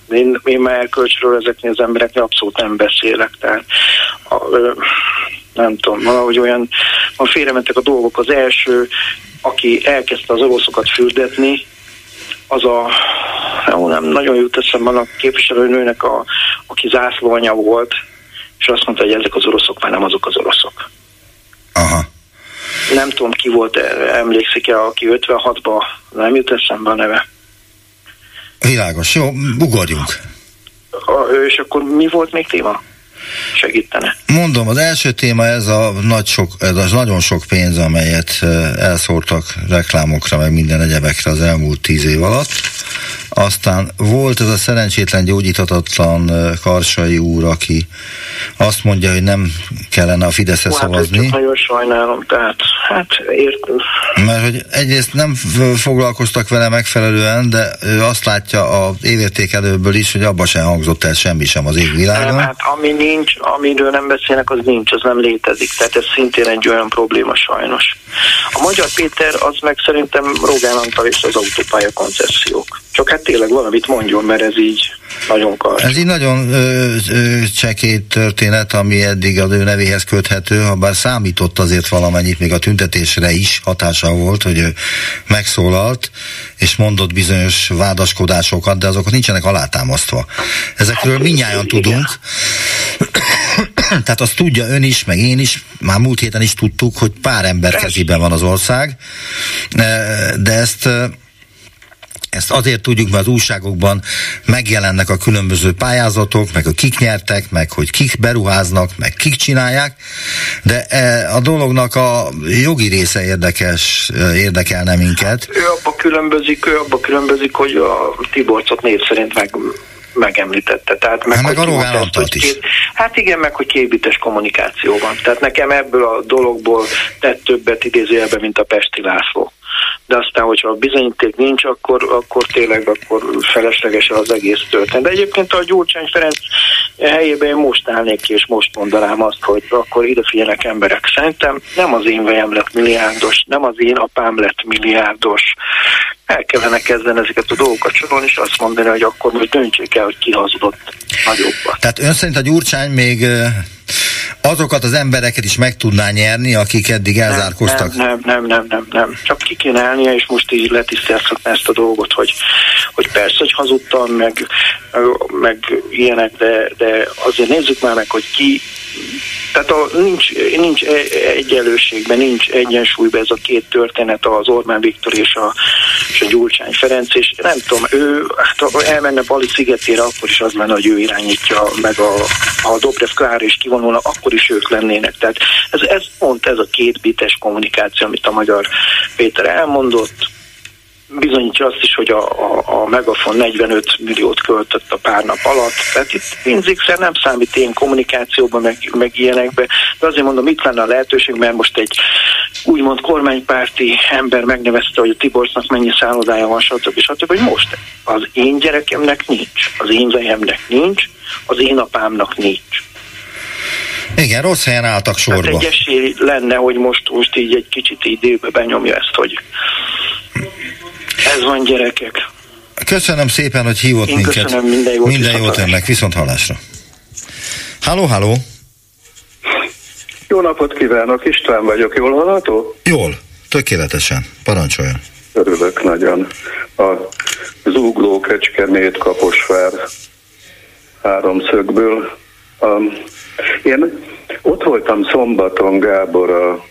én, én már erkölcsről ezeknél az embereknél abszolút nem beszélek. Tehát a, nem tudom, valahogy olyan, van félrementek a dolgok. Az első, aki elkezdte az oroszokat fürdetni, az a, jó, nem nagyon jut eszembe a képviselőnőnek, a, aki zászlóanya volt, és azt mondta, hogy ezek az oroszok már nem azok az oroszok. Aha. Nem tudom, ki volt, emlékszik-e, aki 56-ban, nem jut eszembe a neve. Világos, jó, ugorjunk. A, és akkor mi volt még téma? segítene. Mondom, az első téma ez a nagy sok, ez az nagyon sok pénz, amelyet elszórtak reklámokra, meg minden egyebekre az elmúlt tíz év alatt. Aztán volt ez a szerencsétlen gyógyíthatatlan Karsai úr, aki azt mondja, hogy nem kellene a Fideszre hát, szavazni. nagyon sajnálom, tehát hát értem. Mert hogy egyrészt nem foglalkoztak vele megfelelően, de ő azt látja az évértékelőből is, hogy abba sem hangzott el semmi sem az égvilágon. Hát ami nincs, amiről nem beszélnek, az nincs, az nem létezik. Tehát ez szintén egy olyan probléma sajnos. A Magyar Péter az meg szerintem Rogán Antal és az autópálya koncesziók. Csak hát tényleg valamit mondjon, mert ez így nagyon kar. Ez így nagyon ö, ö, csekét történet, ami eddig az ő nevéhez köthető, ha bár számított azért valamennyit, még a tüntetésre is hatása volt, hogy ő megszólalt, és mondott bizonyos vádaskodásokat, de azok nincsenek alátámasztva. Ezekről hát, minnyáján tudunk. Tehát azt tudja ön is, meg én is, már múlt héten is tudtuk, hogy pár ember kezében van az ország, de ezt ezt azért tudjuk, mert az újságokban megjelennek a különböző pályázatok, meg a kik nyertek, meg hogy kik beruháznak, meg kik csinálják, de e, a dolognak a jogi része érdekes, e, érdekelne minket. Hát ő abba különbözik, ő abba különbözik, hogy a Tiborcot név szerint meg megemlítette. Tehát meg, hát meg a Rogán is. Két, hát igen, meg hogy kébites kommunikáció van. Tehát nekem ebből a dologból tett többet idézőjelben, mint a Pesti László de aztán, hogyha bizonyíték nincs, akkor, akkor tényleg akkor felesleges az egész történet. De egyébként a Gyurcsány Ferenc helyében én most állnék ki, és most mondanám azt, hogy akkor ide figyelnek emberek. Szerintem nem az én vejem lett milliárdos, nem az én apám lett milliárdos, el kellene kezdeni ezeket a dolgokat sorolni, és azt mondani, hogy akkor most döntsék el, hogy ki hazudott nagyobbat. Tehát ön szerint a Gyurcsány még azokat az embereket is meg tudná nyerni, akik eddig elzárkoztak? Nem, nem, nem, nem, nem, nem. Csak ki kéne állnia, és most így letisztelhetne ezt a dolgot, hogy, hogy persze, hogy hazudtam, meg, meg ilyenek, de, de azért nézzük már meg, hogy ki tehát a, nincs, nincs e- egyenlőségben, nincs egyensúlyban ez a két történet, az Orbán Viktor és a, és a Gyurcsány Ferenc, és nem tudom, ő hát, ha elmenne Bali szigetére, akkor is az lenne, hogy ő irányítja meg a, a Dobrev Klár és kivonulna, akkor is ők lennének. Tehát ez, ez pont ez a két bites kommunikáció, amit a magyar Péter elmondott, bizonyítja azt is, hogy a, a, a Megafon 45 milliót költött a pár nap alatt. Tehát itt pénzigszer nem számít én kommunikációban, meg, meg ilyenekbe, de azért mondom, itt lenne a lehetőség, mert most egy úgymond kormánypárti ember megnevezte, hogy a Tiborcnak mennyi szállodája van, stb. stb. hogy most az én gyerekemnek nincs, az én vejemnek nincs, az én apámnak nincs. Igen, rossz helyen álltak sorba. Hát egy esély lenne, hogy most, most így egy kicsit időbe benyomja ezt, hogy ez van gyerekek. Köszönöm szépen, hogy hívott Én minket. köszönöm, minden jót, Minden viszont jót hallásra. önnek, viszont hallásra. Halló, halló. Jó napot kívánok, István vagyok, jól hallható? Jól, tökéletesen. Parancsoljon. Örülök nagyon. A Zúgló, Kecskemét, Kaposvár háromszögből. Um, én ott voltam szombaton, Gábor, a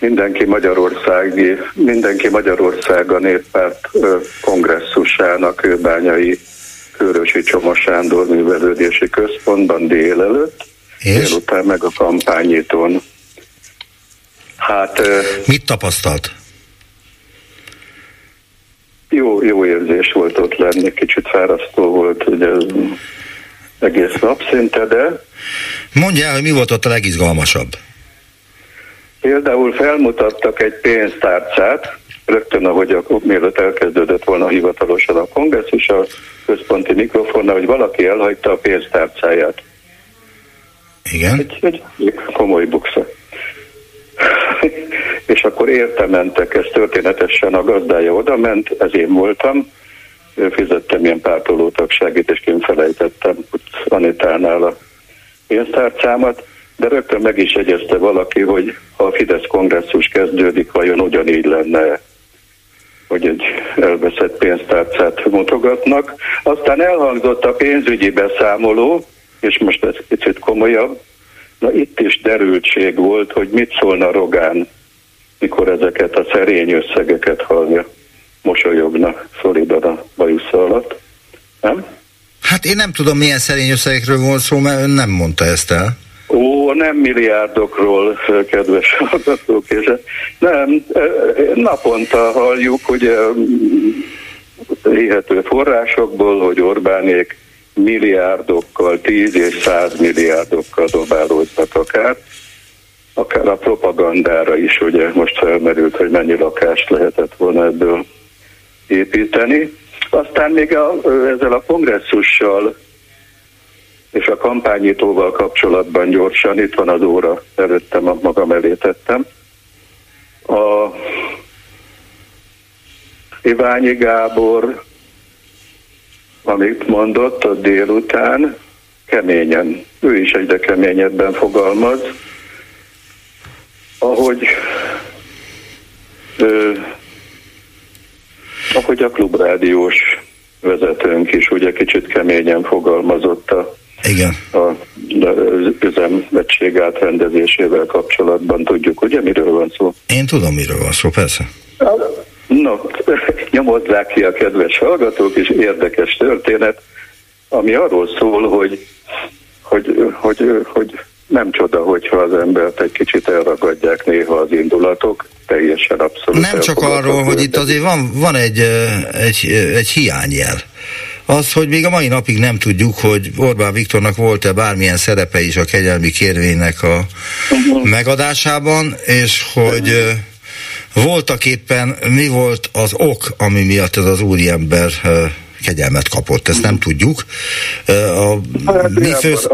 Mindenki Magyarországi, Mindenki Magyarország a néppárt kongresszusának kőbányai Körösi Csomos Sándor művelődési központban délelőtt, És? délután meg a kampányítón. Hát Mit tapasztalt? jó, jó érzés volt ott lenni, kicsit fárasztó volt ugye egész nap szinte, de Mondja el, hogy mi volt ott a legizgalmasabb. Például felmutattak egy pénztárcát, rögtön ahogy a, mielőtt elkezdődött volna hivatalosan a kongresszus, a központi mikrofonnal, hogy valaki elhagyta a pénztárcáját. Igen. Egy, egy komoly buksa. [laughs] És akkor érte mentek, ez történetesen a gazdája oda ment, ez én voltam, fizettem ilyen pártoló tagságit, és én felejtettem Anitánál a pénztárcámat, de rögtön meg is jegyezte valaki, hogy ha a Fidesz kongresszus kezdődik, vajon ugyanígy lenne hogy egy elveszett pénztárcát mutogatnak. Aztán elhangzott a pénzügyi beszámoló, és most ez kicsit komolyabb, na itt is derültség volt, hogy mit szólna Rogán, mikor ezeket a szerény összegeket hallja. Mosolyogna szolidan a bajusza alatt. Nem? Hát én nem tudom, milyen szerény összegekről volt szó, mert ön nem mondta ezt el. Ó, nem milliárdokról, kedves hallgatók, és nem, naponta halljuk, ugye hihető forrásokból, hogy Orbánék milliárdokkal, 10 és 100 milliárdokkal dobálóznak akár, akár a propagandára is, ugye most felmerült, hogy mennyi lakást lehetett volna ebből építeni. Aztán még a, ezzel a kongresszussal és a kampányítóval kapcsolatban gyorsan, itt van az óra, előttem a magam elé tettem. A Iványi Gábor, amit mondott a délután, keményen, ő is egyre keményebben fogalmaz, ahogy ö, ahogy a klubrádiós vezetőnk is ugye kicsit keményen fogalmazott a Igen. a, az üzemegység átrendezésével kapcsolatban tudjuk, ugye miről van szó? Én tudom, miről van szó, persze. No, [laughs] nyomozzák ki a kedves hallgatók, és érdekes történet, ami arról szól, hogy, hogy, hogy, hogy nem csoda, hogyha az embert egy kicsit elragadják néha az indulatok, teljesen abszolút. Nem csak arról, hogy itt azért van, van egy, egy, egy hiányjel. Az, hogy még a mai napig nem tudjuk, hogy Orbán Viktornak volt-e bármilyen szerepe is a kegyelmi kérvénynek a megadásában, és hogy voltak éppen mi volt az ok, ami miatt ez az úriember kegyelmet kapott, ezt nem tudjuk. Ö, A, mi fősz...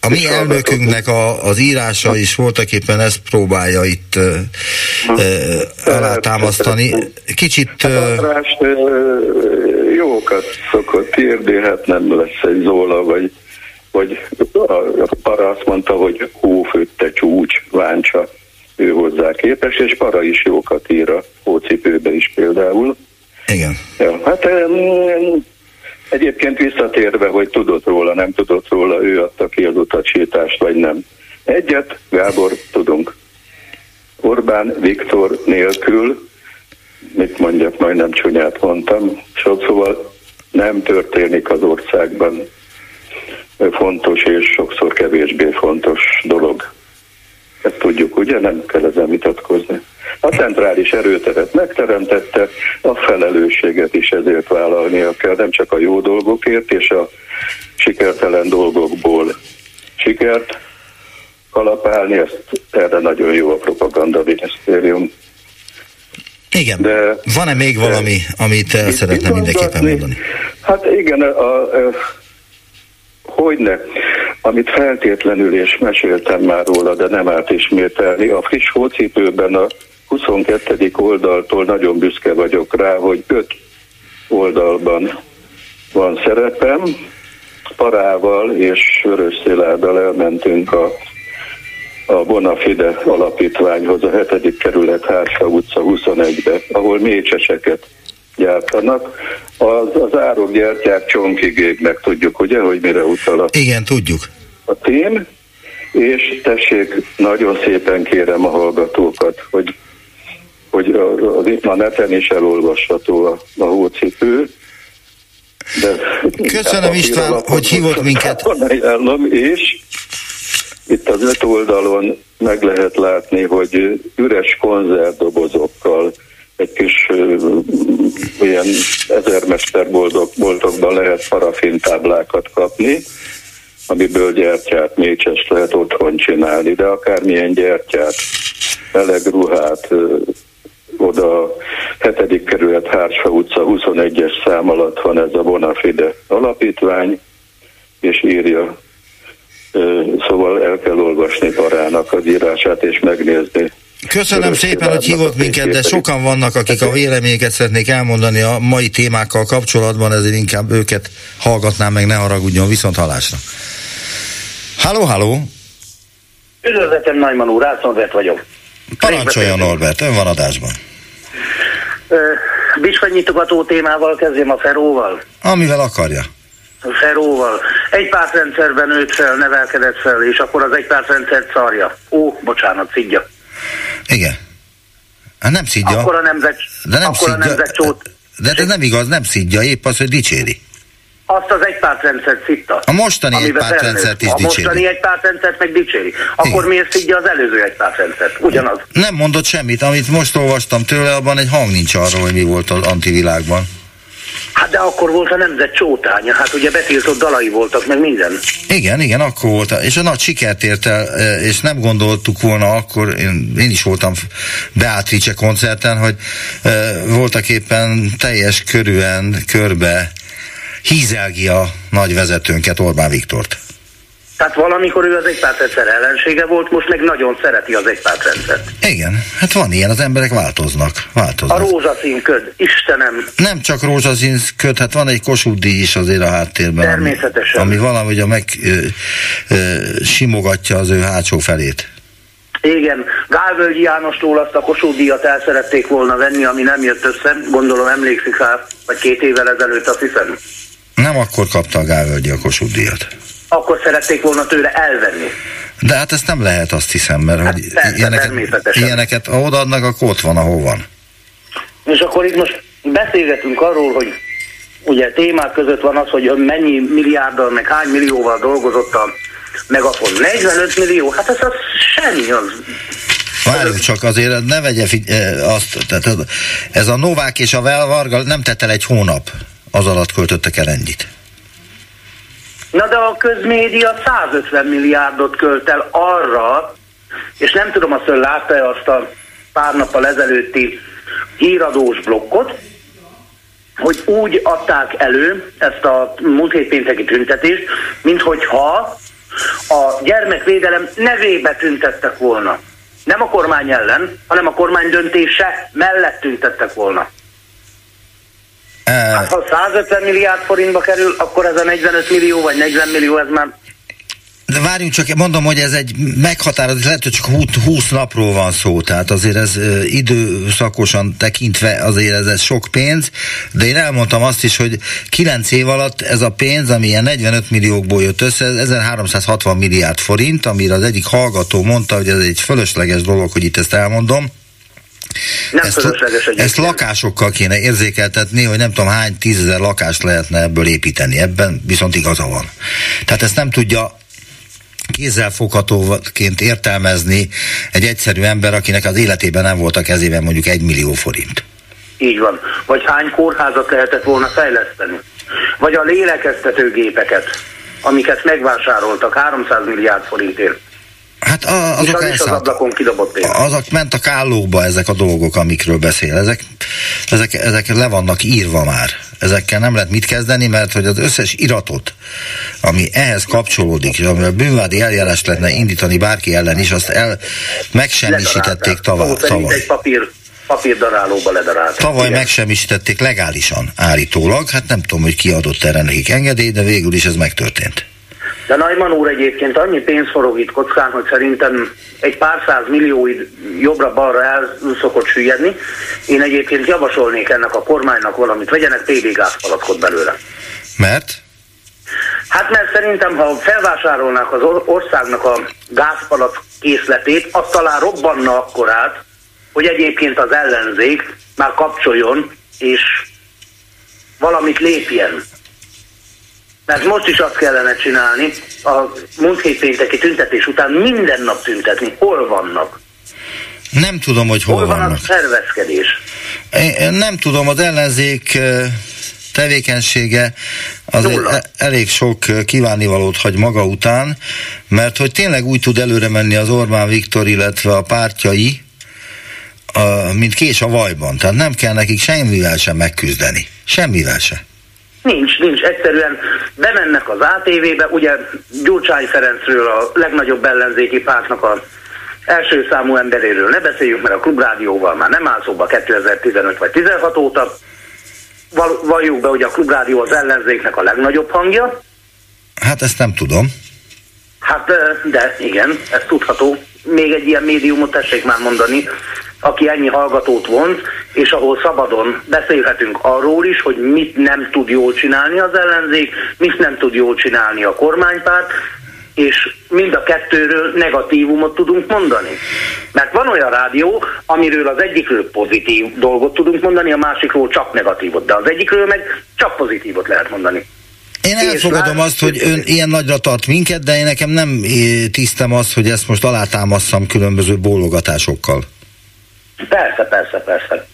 A, mi elnökünknek a, az írása is voltak éppen ezt próbálja itt alátámasztani. Kicsit... Jókat szokott írni, hát nem lesz egy Zola, vagy, vagy para azt mondta, hogy hófőtte csúcs, váncsa ő hozzá képes, és para is jókat ír a hócipőbe is például. Igen. Ja, hát egyébként visszatérve, hogy tudott róla, nem tudott róla, ő adta ki az utasítást, vagy nem. Egyet, Gábor, tudunk. Orbán Viktor nélkül, mit mondjak, majdnem csúnyát mondtam, szóval nem történik az országban fontos és sokszor kevésbé fontos dolog. Ezt tudjuk, ugye? Nem kell ezzel vitatkozni. A centrális erőteret megteremtette, a felelősséget is ezért vállalnia kell, nem csak a jó dolgokért és a sikertelen dolgokból sikert kalapálni, ezt erre nagyon jó a propaganda minisztérium. Igen, de van-e még valami, amit el szeretne mindenképpen mondani? Hát igen, a, a, hogyne, amit feltétlenül és meséltem már róla, de nem árt ismételni, a friss hócipőben a 22. oldaltól nagyon büszke vagyok rá, hogy öt oldalban van szerepem. Parával és Vörös Szilárdal elmentünk a, a Bonafide alapítványhoz, a 7. kerület Hársa utca 21-be, ahol mécseseket gyártanak. Az, az árokgyártyák csonkig égnek, tudjuk, ugye, hogy mire utal a, Igen, tudjuk. a tém, és tessék, nagyon szépen kérem a hallgatókat, hogy hogy a, a, a neten is elolvasható a, a hócipő. De Köszönöm István, hogy hívott minket. [laughs] Ajánlom, és itt az öt oldalon meg lehet látni, hogy üres konzervdobozokkal egy kis ilyen ezermester boltokban lehet parafintáblákat kapni, amiből gyertyát, mécsest lehet otthon csinálni, de akármilyen gyertyát, meleg ruhát, oda a 7. kerület Hársa utca 21-es szám alatt van ez a Bonafide alapítvány, és írja, szóval el kell olvasni parának az írását és megnézni. Köszönöm szépen, hogy hívott minket, de sokan vannak, akik a véleményeket szeretnék elmondani a mai témákkal kapcsolatban, ezért inkább őket hallgatnám meg, ne haragudjon, viszont halásra. Halló, halló! Üdvözletem, Najman úr, Ászonvert vagyok. Parancsoljon Norbert, ön van adásban. Bicsfanyitogató témával kezdjem a Feróval. Amivel akarja. A Feróval. Egy pártrendszerben nőtt fel, nevelkedett fel, és akkor az egy pártrendszert szarja. Ó, bocsánat, szidja. Igen. Hát nem szidja. Akkor a nemzet, de nem akkor szidja. a nemzet csót. De ez nem igaz, nem szidja, épp az, hogy dicséri. Azt az egypártrendszert szitta. A mostani egypártrendszert is A dicséri. mostani egypártrendszert meg dicséri. Akkor Igen. miért szidja az előző egypártrendszert? Ugyanaz. Nem mondott semmit, amit most olvastam tőle, abban egy hang nincs arról, hogy mi volt az antivilágban. Hát de akkor volt a nemzet csótánya. Hát ugye betiltott dalai voltak, meg minden. Igen, igen, akkor volt. És a nagy sikert ért el, e, és nem gondoltuk volna akkor, én, én is voltam Beatrice koncerten, hogy e, voltak éppen teljes körűen, körbe hízelgi a nagy vezetőnket, Orbán Viktort. Tehát valamikor ő az egypártrendszer ellensége volt, most meg nagyon szereti az egypártrendszert. Igen, hát van ilyen, az emberek változnak, A változnak. rózsaszín köd, Istenem, Nem csak rózsaszín köt, hát van egy kosúdi is azért a háttérben. ami- Természetesen. Ami valahogy a meg ö, ö, simogatja az ő hátsó felét. igen, Gálvölgyi Jánostól azt a Kossuth díjat el szerették volna venni, ami nem jött össze, gondolom emlékszik rá, vagy két évvel ezelőtt azt hiszem. Nem akkor kapta a Gálvölgyi a Kossuth díjat. Akkor szerették volna tőle elvenni. De hát ezt nem lehet, azt hiszem, mert hogy Hát persze, ilyeneket, ilyeneket, ha odaadnak, akkor ott van, ahol van. És akkor itt most beszélgetünk arról, hogy ugye témák között van az, hogy mennyi milliárddal, meg hány millióval dolgozott a Megafon. 45 millió, hát ez az semmi az. Várjunk csak azért, ne vegye figy- eh, azt, tehát ez- ez a Novák és a Varga nem tett el egy hónap, az alatt költöttek el ennyit. Na de a közmédia 150 milliárdot költ el arra, és nem tudom azt, hogy látta-e azt a pár nappal ezelőtti híradós blokkot, hogy úgy adták elő ezt a múlt hét pénteki tüntetést, minthogyha a gyermekvédelem nevébe tüntettek volna. Nem a kormány ellen, hanem a kormány döntése mellett tüntettek volna. Hát, ha 150 milliárd forintba kerül, akkor ez a 45 millió vagy 40 millió, ez már de várjunk csak, mondom, hogy ez egy meghatározott, lehet, hogy csak 20 napról van szó, tehát azért ez időszakosan tekintve azért ez, ez sok pénz, de én elmondtam azt is, hogy 9 év alatt ez a pénz, ami ilyen 45 milliókból jött össze, 1360 milliárd forint, amire az egyik hallgató mondta, hogy ez egy fölösleges dolog, hogy itt ezt elmondom, nem ezt, ezt lakásokkal kéne érzékeltetni, hogy nem tudom hány tízezer lakást lehetne ebből építeni. Ebben viszont igaza van. Tehát ezt nem tudja kézzelfoghatóként értelmezni egy egyszerű ember, akinek az életében nem volt a kezében mondjuk egy millió forint. Így van. Vagy hány kórházat lehetett volna fejleszteni. Vagy a lélekeztetőgépeket, amiket megvásároltak 300 milliárd forintért. Hát a, azok, az, az ablakon kidobott azok ment a kállókba ezek a dolgok, amikről beszél. Ezek, ezek, ezek le vannak írva már. Ezekkel nem lehet mit kezdeni, mert hogy az összes iratot, ami ehhez kapcsolódik, és amivel bűnvádi eljárást lehetne indítani bárki ellen is, azt el megsemmisítették tavaly. tavaly. Egy papír papírdarálóba ledarálták. Tavaly igen. megsemmisítették legálisan állítólag, hát nem tudom, hogy ki adott erre nekik engedélyt, de végül is ez megtörtént. De Najman úr egyébként annyi pénz forog itt kockán, hogy szerintem egy pár száz millió jobbra-balra el szokott süllyedni. Én egyébként javasolnék ennek a kormánynak valamit, vegyenek PB gázpalackot belőle. Mert? Hát mert szerintem, ha felvásárolnák az országnak a gázpalack készletét, az talán robbanna akkor át, hogy egyébként az ellenzék már kapcsoljon, és valamit lépjen. Mert most is azt kellene csinálni, a múlt hét pénteki tüntetés után minden nap tüntetni. Hol vannak? Nem tudom, hogy hol, hol van vannak. a szervezkedés? Én nem tudom, az ellenzék tevékenysége az e- elég sok kívánivalót hagy maga után, mert hogy tényleg úgy tud előre menni az Orbán Viktor, illetve a pártjai, mint kés a vajban. Tehát nem kell nekik semmivel sem megküzdeni. Semmivel sem. Nincs, nincs. Egyszerűen bemennek az ATV-be, ugye Gyurcsány Ferencről, a legnagyobb ellenzéki pártnak a első számú emberéről ne beszéljünk, mert a klubrádióval már nem áll szóba 2015 vagy 16 óta. Valljuk be, hogy a klubrádió az ellenzéknek a legnagyobb hangja. Hát ezt nem tudom. Hát de igen, ez tudható. Még egy ilyen médiumot tessék már mondani, aki ennyi hallgatót vont, és ahol szabadon beszélhetünk arról is, hogy mit nem tud jól csinálni az ellenzék, mit nem tud jól csinálni a kormánypárt, és mind a kettőről negatívumot tudunk mondani. Mert van olyan rádió, amiről az egyikről pozitív dolgot tudunk mondani, a másikról csak negatívot, de az egyikről meg csak pozitívot lehet mondani. Én elfogadom azt, hogy ön ilyen nagyra tart minket, de én nekem nem tisztem az, hogy ezt most alátámasszam különböző bólogatásokkal. Persze, persze, persze.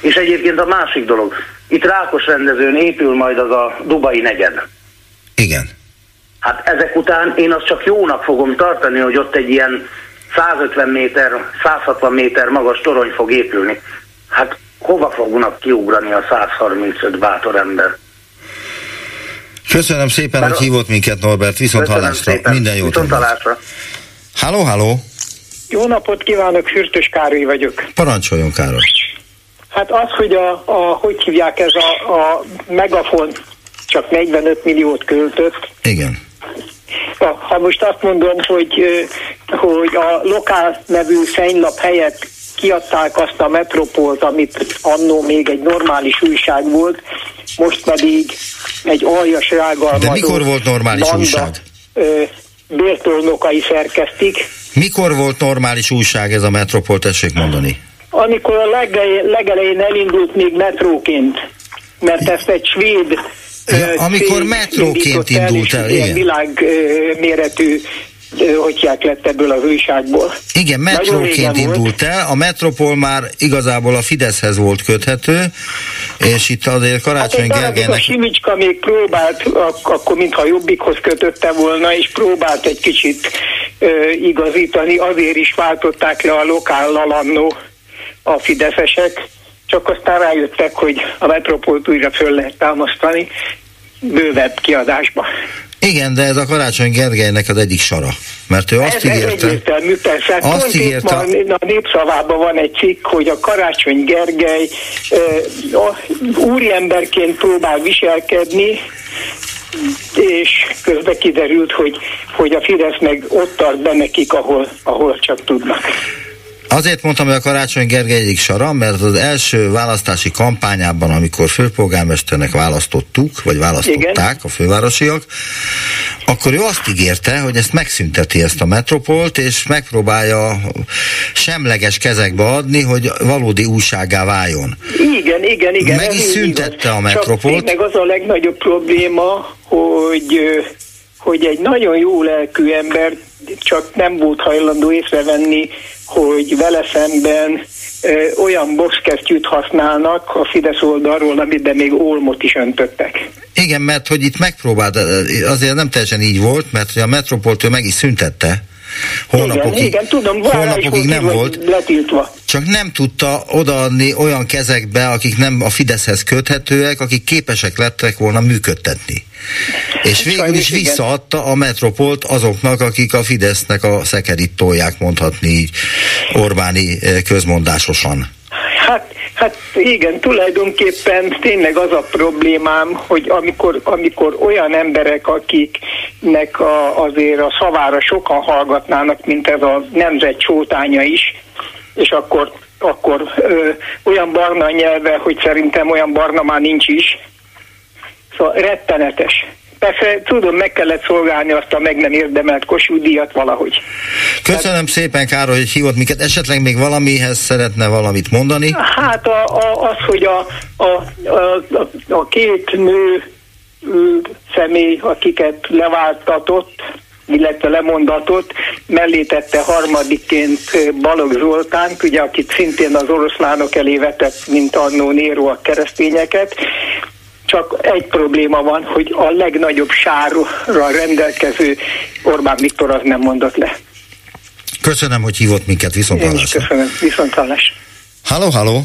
És egyébként a másik dolog, itt Rákos rendezőn épül majd az a Dubai negyed. Igen. Hát ezek után én azt csak jónak fogom tartani, hogy ott egy ilyen 150 méter, 160 méter magas torony fog épülni. Hát hova fognak kiugrani a 135 bátor ember? Köszönöm szépen, Mert hogy hívott minket Norbert, viszont hallásra. Szépen. Minden jót. Viszont hallásra. Halló, halló. Jó napot kívánok, Fürtös Károly vagyok. Parancsoljon, Károly. Hát az, hogy a, a hogy hívják ez a, a megafon csak 45 milliót költött. Igen. Ha most azt mondom, hogy, hogy a lokál nevű fénylap helyett kiadták azt a metropolt, amit annó még egy normális újság volt, most pedig egy aljas rágalmazó De mikor volt normális banda, újság? bértolnokai szerkesztik. Mikor volt normális újság ez a Metropol, tessék mondani? Amikor a legelején, legelején elindult még metróként, mert ezt egy svéd Ja, amikor metróként indult el, igen. világméretű hogy lett ebből a újságból. Igen, metróként indult el, a Metropol már igazából a Fideszhez volt köthető, és itt azért Karácsony hát Gergelynek... A Simicska még próbált, akkor mintha Jobbikhoz kötötte volna, és próbált egy kicsit ö, igazítani, azért is váltották le a lokál lalannó a fideszesek, csak aztán rájöttek, hogy a Metropolt újra föl lehet támasztani bővebb kiadásba. Igen, de ez a Karácsony Gergelynek az egyik sara. Mert ő azt ez, ígérte... Ez egyértelmű, persze. Hát Azt Pont ígérte- van, a népszavában van egy cikk, hogy a Karácsony Gergely uh, úriemberként próbál viselkedni, és közben kiderült, hogy, hogy a Fidesz meg ott tart be nekik, ahol, ahol csak tudnak. Azért mondtam, hogy a Karácsony Gergely egyik sara, mert az első választási kampányában, amikor főpolgármesternek választottuk, vagy választották Igen. a fővárosiak, akkor ő azt ígérte, hogy ezt megszünteti ezt a metropolt, és megpróbálja semleges kezekbe adni, hogy valódi újságá váljon. Igen, igen, igen. Meg is szüntette a Metropolt. Csak meg az a legnagyobb probléma, hogy, hogy egy nagyon jó lelkű ember csak nem volt hajlandó észrevenni, hogy vele szemben ö, olyan boxkesztyűt használnak a Fidesz oldalról, amiben még olmot is öntöttek. Igen, mert hogy itt megpróbált, azért nem teljesen így volt, mert hogy a metropolt ő meg is szüntette. Hónapokig, igen, igen, tudom, hónapokig nem volt. Letiltva. Csak nem tudta odaadni olyan kezekbe, akik nem a Fideszhez köthetőek, akik képesek lettek volna működtetni. És végül sajnos is visszaadta a metropolt azoknak, akik a Fidesznek a szekerit tolják, mondhatni így Orbáni eh, közmondásosan. Hát, hát igen, tulajdonképpen tényleg az a problémám, hogy amikor, amikor olyan emberek, akiknek a, azért a szavára sokan hallgatnának, mint ez a nemzet csótánya is, és akkor, akkor ö, olyan barna nyelve, hogy szerintem olyan barna már nincs is. Szóval rettenetes. Persze tudom, meg kellett szolgálni azt a meg nem érdemelt Kossuth díjat valahogy. Köszönöm szépen, Károly, hogy hívott minket. Esetleg még valamihez szeretne valamit mondani? Hát a, a, az, hogy a, a, a, a, két nő ö, személy, akiket leváltatott, illetve lemondatott, mellé tette harmadikként ö, Balogh Zoltánt, ugye, akit szintén az oroszlánok elé vetett, mint annó Néró a keresztényeket. Csak egy probléma van, hogy a legnagyobb sárra rendelkező Orbán Viktor az nem mondott le. Köszönöm, hogy hívott minket, viszont Én is köszönöm. Viszont hallás. Halló, halló!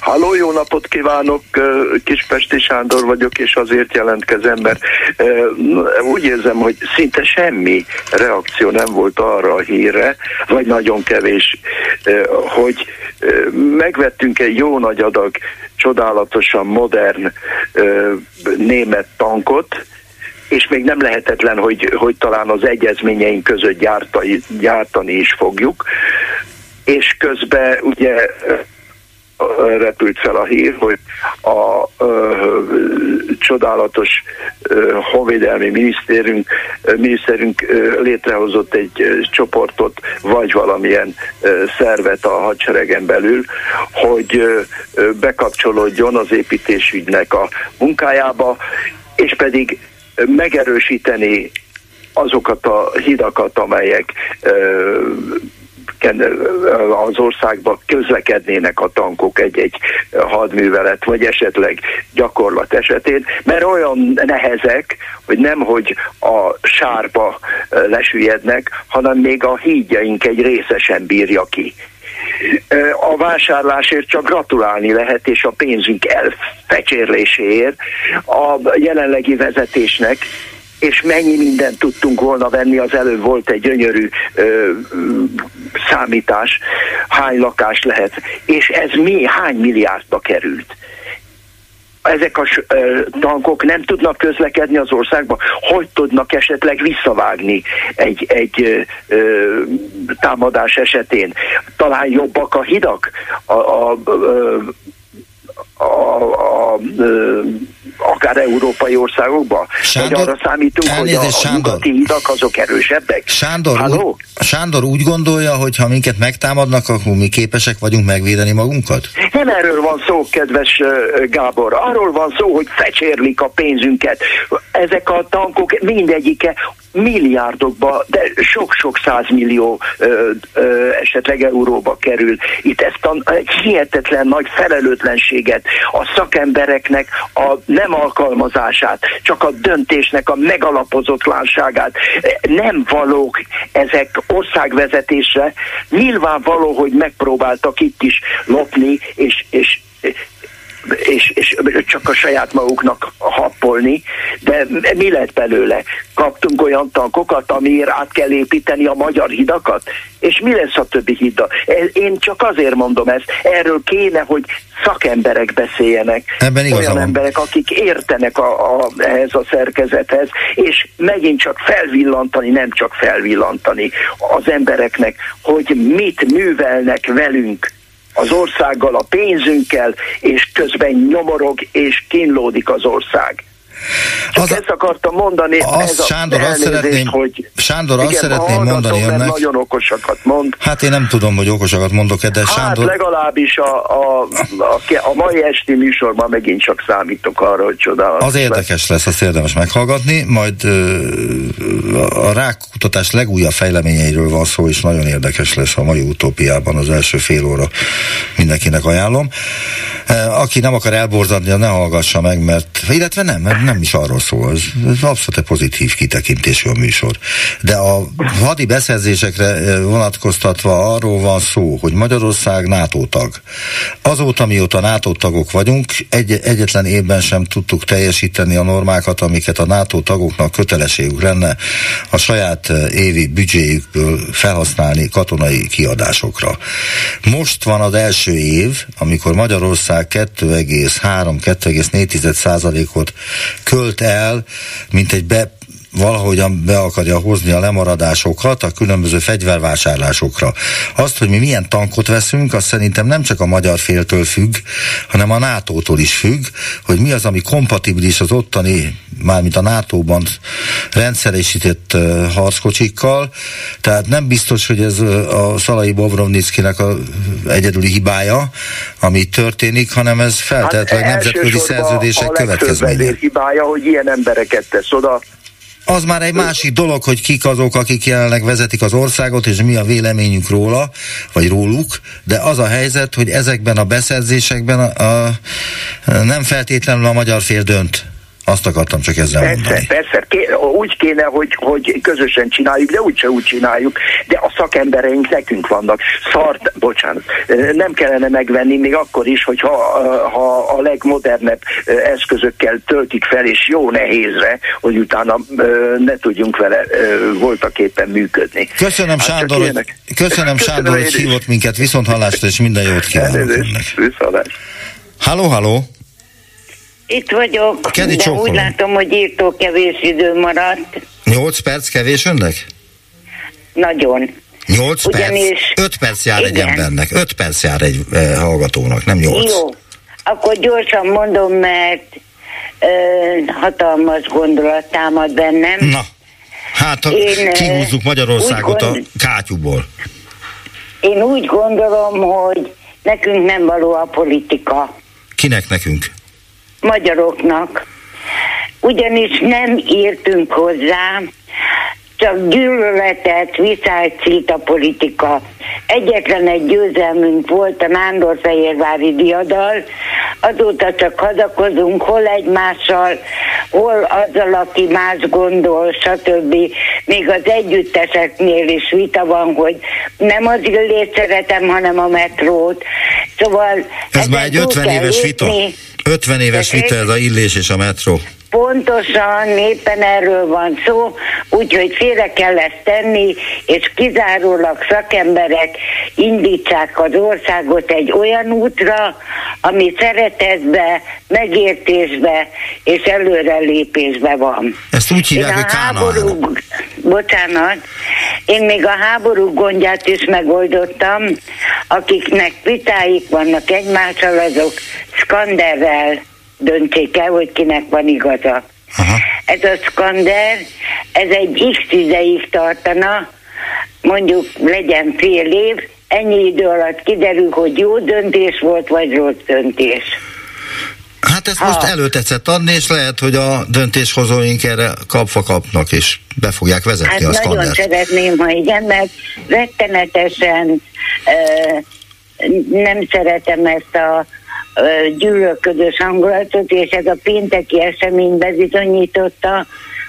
Halló, jó napot kívánok, Kispesti Sándor vagyok, és azért jelentkezem, mert úgy érzem, hogy szinte semmi reakció nem volt arra a hírre, vagy nagyon kevés, hogy megvettünk egy jó nagy adag csodálatosan modern német tankot, és még nem lehetetlen, hogy, hogy talán az egyezményeink között gyártani, gyártani is fogjuk. És közben ugye repült fel a hír, hogy a ö, csodálatos ö, honvédelmi minisztérünk, ö, miniszterünk ö, létrehozott egy csoportot, vagy valamilyen ö, szervet a hadseregen belül, hogy ö, bekapcsolódjon az építésügynek a munkájába, és pedig megerősíteni azokat a hidakat, amelyek ö, az országba közlekednének a tankok egy-egy hadművelet, vagy esetleg gyakorlat esetén, mert olyan nehezek, hogy nem hogy a sárba lesüllyednek, hanem még a hídjaink egy része sem bírja ki. A vásárlásért csak gratulálni lehet, és a pénzünk elfecsérléséért a jelenlegi vezetésnek, és mennyi mindent tudtunk volna venni, az előbb volt egy gyönyörű ö, számítás, hány lakás lehet, és ez mi, hány milliárdba került. Ezek a tankok nem tudnak közlekedni az országba, hogy tudnak esetleg visszavágni egy, egy ö, támadás esetén. Talán jobbak a hidak, a, a, ö, a, a, a akár európai országokba? Sándor, Vagy arra számítunk, hogy a, elnézést, a Sándor. nyugati hidak azok erősebbek? Sándor Halló? úgy, Sándor úgy gondolja, hogy ha minket megtámadnak, akkor mi képesek vagyunk megvédeni magunkat? Nem erről van szó, kedves Gábor. Arról van szó, hogy fecsérlik a pénzünket. Ezek a tankok mindegyike milliárdokba, de sok-sok százmillió ö, ö, esetleg euróba kerül. Itt ezt a egy hihetetlen nagy felelőtlenséget, a szakembereknek a nem alkalmazását, csak a döntésnek a megalapozottlanságát nem valók ezek országvezetésre. Nyilvánvaló, hogy megpróbáltak itt is lopni, és, és és, és csak a saját maguknak happolni, de mi lett belőle? Kaptunk olyan tankokat, amiért át kell építeni a magyar hidakat? És mi lesz a többi híddal? Én csak azért mondom ezt, erről kéne, hogy szakemberek beszéljenek. Ebben Olyan emberek, akik értenek a, a, ehhez a szerkezethez, és megint csak felvillantani, nem csak felvillantani az embereknek, hogy mit művelnek velünk az országgal, a pénzünkkel, és közben nyomorog és kínlódik az ország. Csak az, ezt akartam mondani, az, ez a Sándor, azt szeretném, hogy Sándor, azt igen, szeretném mondani önnek. nagyon okosakat mond. Hát én nem tudom, hogy okosakat mondok-e, de hát Sándor... legalábbis a, a, a, a mai esti műsorban megint csak számítok arra, hogy csodálatos. Az érdekes lesz, azt érdemes meghallgatni, majd a rákkutatás legújabb fejleményeiről van szó, és nagyon érdekes lesz a mai utópiában az első fél óra. Mindenkinek ajánlom. Aki nem akar elborzadni, ne hallgassa meg, mert, illetve nem, mert nem is arról szól, ez, ez abszolút pozitív kitekintésű a műsor. De a hadi beszerzésekre vonatkoztatva arról van szó, hogy Magyarország NATO tag. Azóta, mióta NATO tagok vagyunk, egy, egyetlen évben sem tudtuk teljesíteni a normákat, amiket a NATO tagoknak kötelességük lenne a saját évi büdzséjükből felhasználni katonai kiadásokra. Most van az első év, amikor Magyarország 2,3-2,4 százalékot költ el, mint egy be, valahogyan be akarja hozni a lemaradásokat a különböző fegyvervásárlásokra. Azt, hogy mi milyen tankot veszünk, az szerintem nem csak a magyar féltől függ, hanem a NATO-tól is függ, hogy mi az, ami kompatibilis az ottani, mármint a NATO-ban rendszeresített harckocsikkal. Tehát nem biztos, hogy ez a Szalai Bobrovnickinek a egyedüli hibája, ami történik, hanem ez feltétlenül hát nemzetközi szerződések következménye. A hibája, hogy ilyen embereket tesz oda, az már egy másik dolog, hogy kik azok, akik jelenleg vezetik az országot, és mi a véleményünk róla, vagy róluk, de az a helyzet, hogy ezekben a beszerzésekben a, a, nem feltétlenül a magyar fél dönt. Azt akartam csak ezzel persze, mondani. Persze, úgy kéne, hogy, hogy közösen csináljuk, de úgyse úgy csináljuk, de a szakembereink nekünk vannak. Szart, bocsánat, nem kellene megvenni még akkor is, hogyha ha a legmodernebb eszközökkel töltik fel, és jó nehézre, hogy utána ne tudjunk vele voltak éppen működni. Köszönöm hát Sándor, hogy, köszönöm, köszönöm Sándor, hogy hívott minket, viszont hallásra, és minden jót kívánok önnek. Halló, halló! Itt vagyok, Kedi de csókolom. úgy látom, hogy írtó kevés idő maradt. 8 perc kevés önnek? Nagyon. 8 Ugyanis- perc? 5 perc jár egy Igen. embernek, 5 perc jár egy e, hallgatónak, nem 8. Jó, akkor gyorsan mondom, mert ö, hatalmas gondolat támad bennem. Na, hát ha Én, kihúzzuk Magyarországot úgy a gond- kátyúból. Én úgy gondolom, hogy nekünk nem való a politika. Kinek nekünk? Magyaroknak, ugyanis nem értünk hozzá, csak gyűlöletet viszálycít a politika. Egyetlen egy győzelmünk volt a Nándorfehérvári diadal, azóta csak hadakozunk, hol egymással, hol azzal, aki más gondol, stb. Még az együtteseknél is vita van, hogy nem az illét szeretem, hanem a metrót. Szóval Ez már egy túl 50 kell éves vita. lépni. 50 éves vita ez a illés és a metró. Pontosan éppen erről van szó, úgyhogy félre kell ezt tenni, és kizárólag szakemberek indítsák az országot egy olyan útra, ami szeretetbe, megértésbe és előrelépésbe van. Ezt úgy hívják, a hogy háború, bocsánat, én még a háború gondját is megoldottam, akiknek vitáik vannak egymással, azok Skanderrel döntsék el, hogy kinek van igaza. Aha. Ez a Skander, ez egy x ideig tartana, mondjuk legyen fél év, ennyi idő alatt kiderül, hogy jó döntés volt, vagy rossz döntés. Hát ezt most előtetszett adni, és lehet, hogy a döntéshozóink erre kapva kapnak, és be fogják vezetni Hát a nagyon skandert. szeretném, ha igen, mert rettenetesen ö, nem szeretem ezt a gyűlölködős hangulatot, és ez a pénteki esemény bizonyította,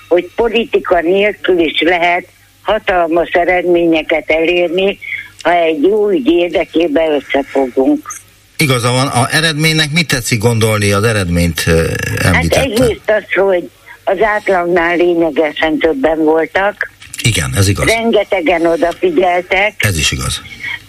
hogy politika nélkül is lehet hatalmas eredményeket elérni, ha egy jó ügy érdekében összefogunk. Igaza van, a eredménynek mit tetszik gondolni, az eredményt említette? Hát egyrészt az, hogy az átlagnál lényegesen többen voltak. Igen, ez igaz. Rengetegen odafigyeltek. Ez is igaz.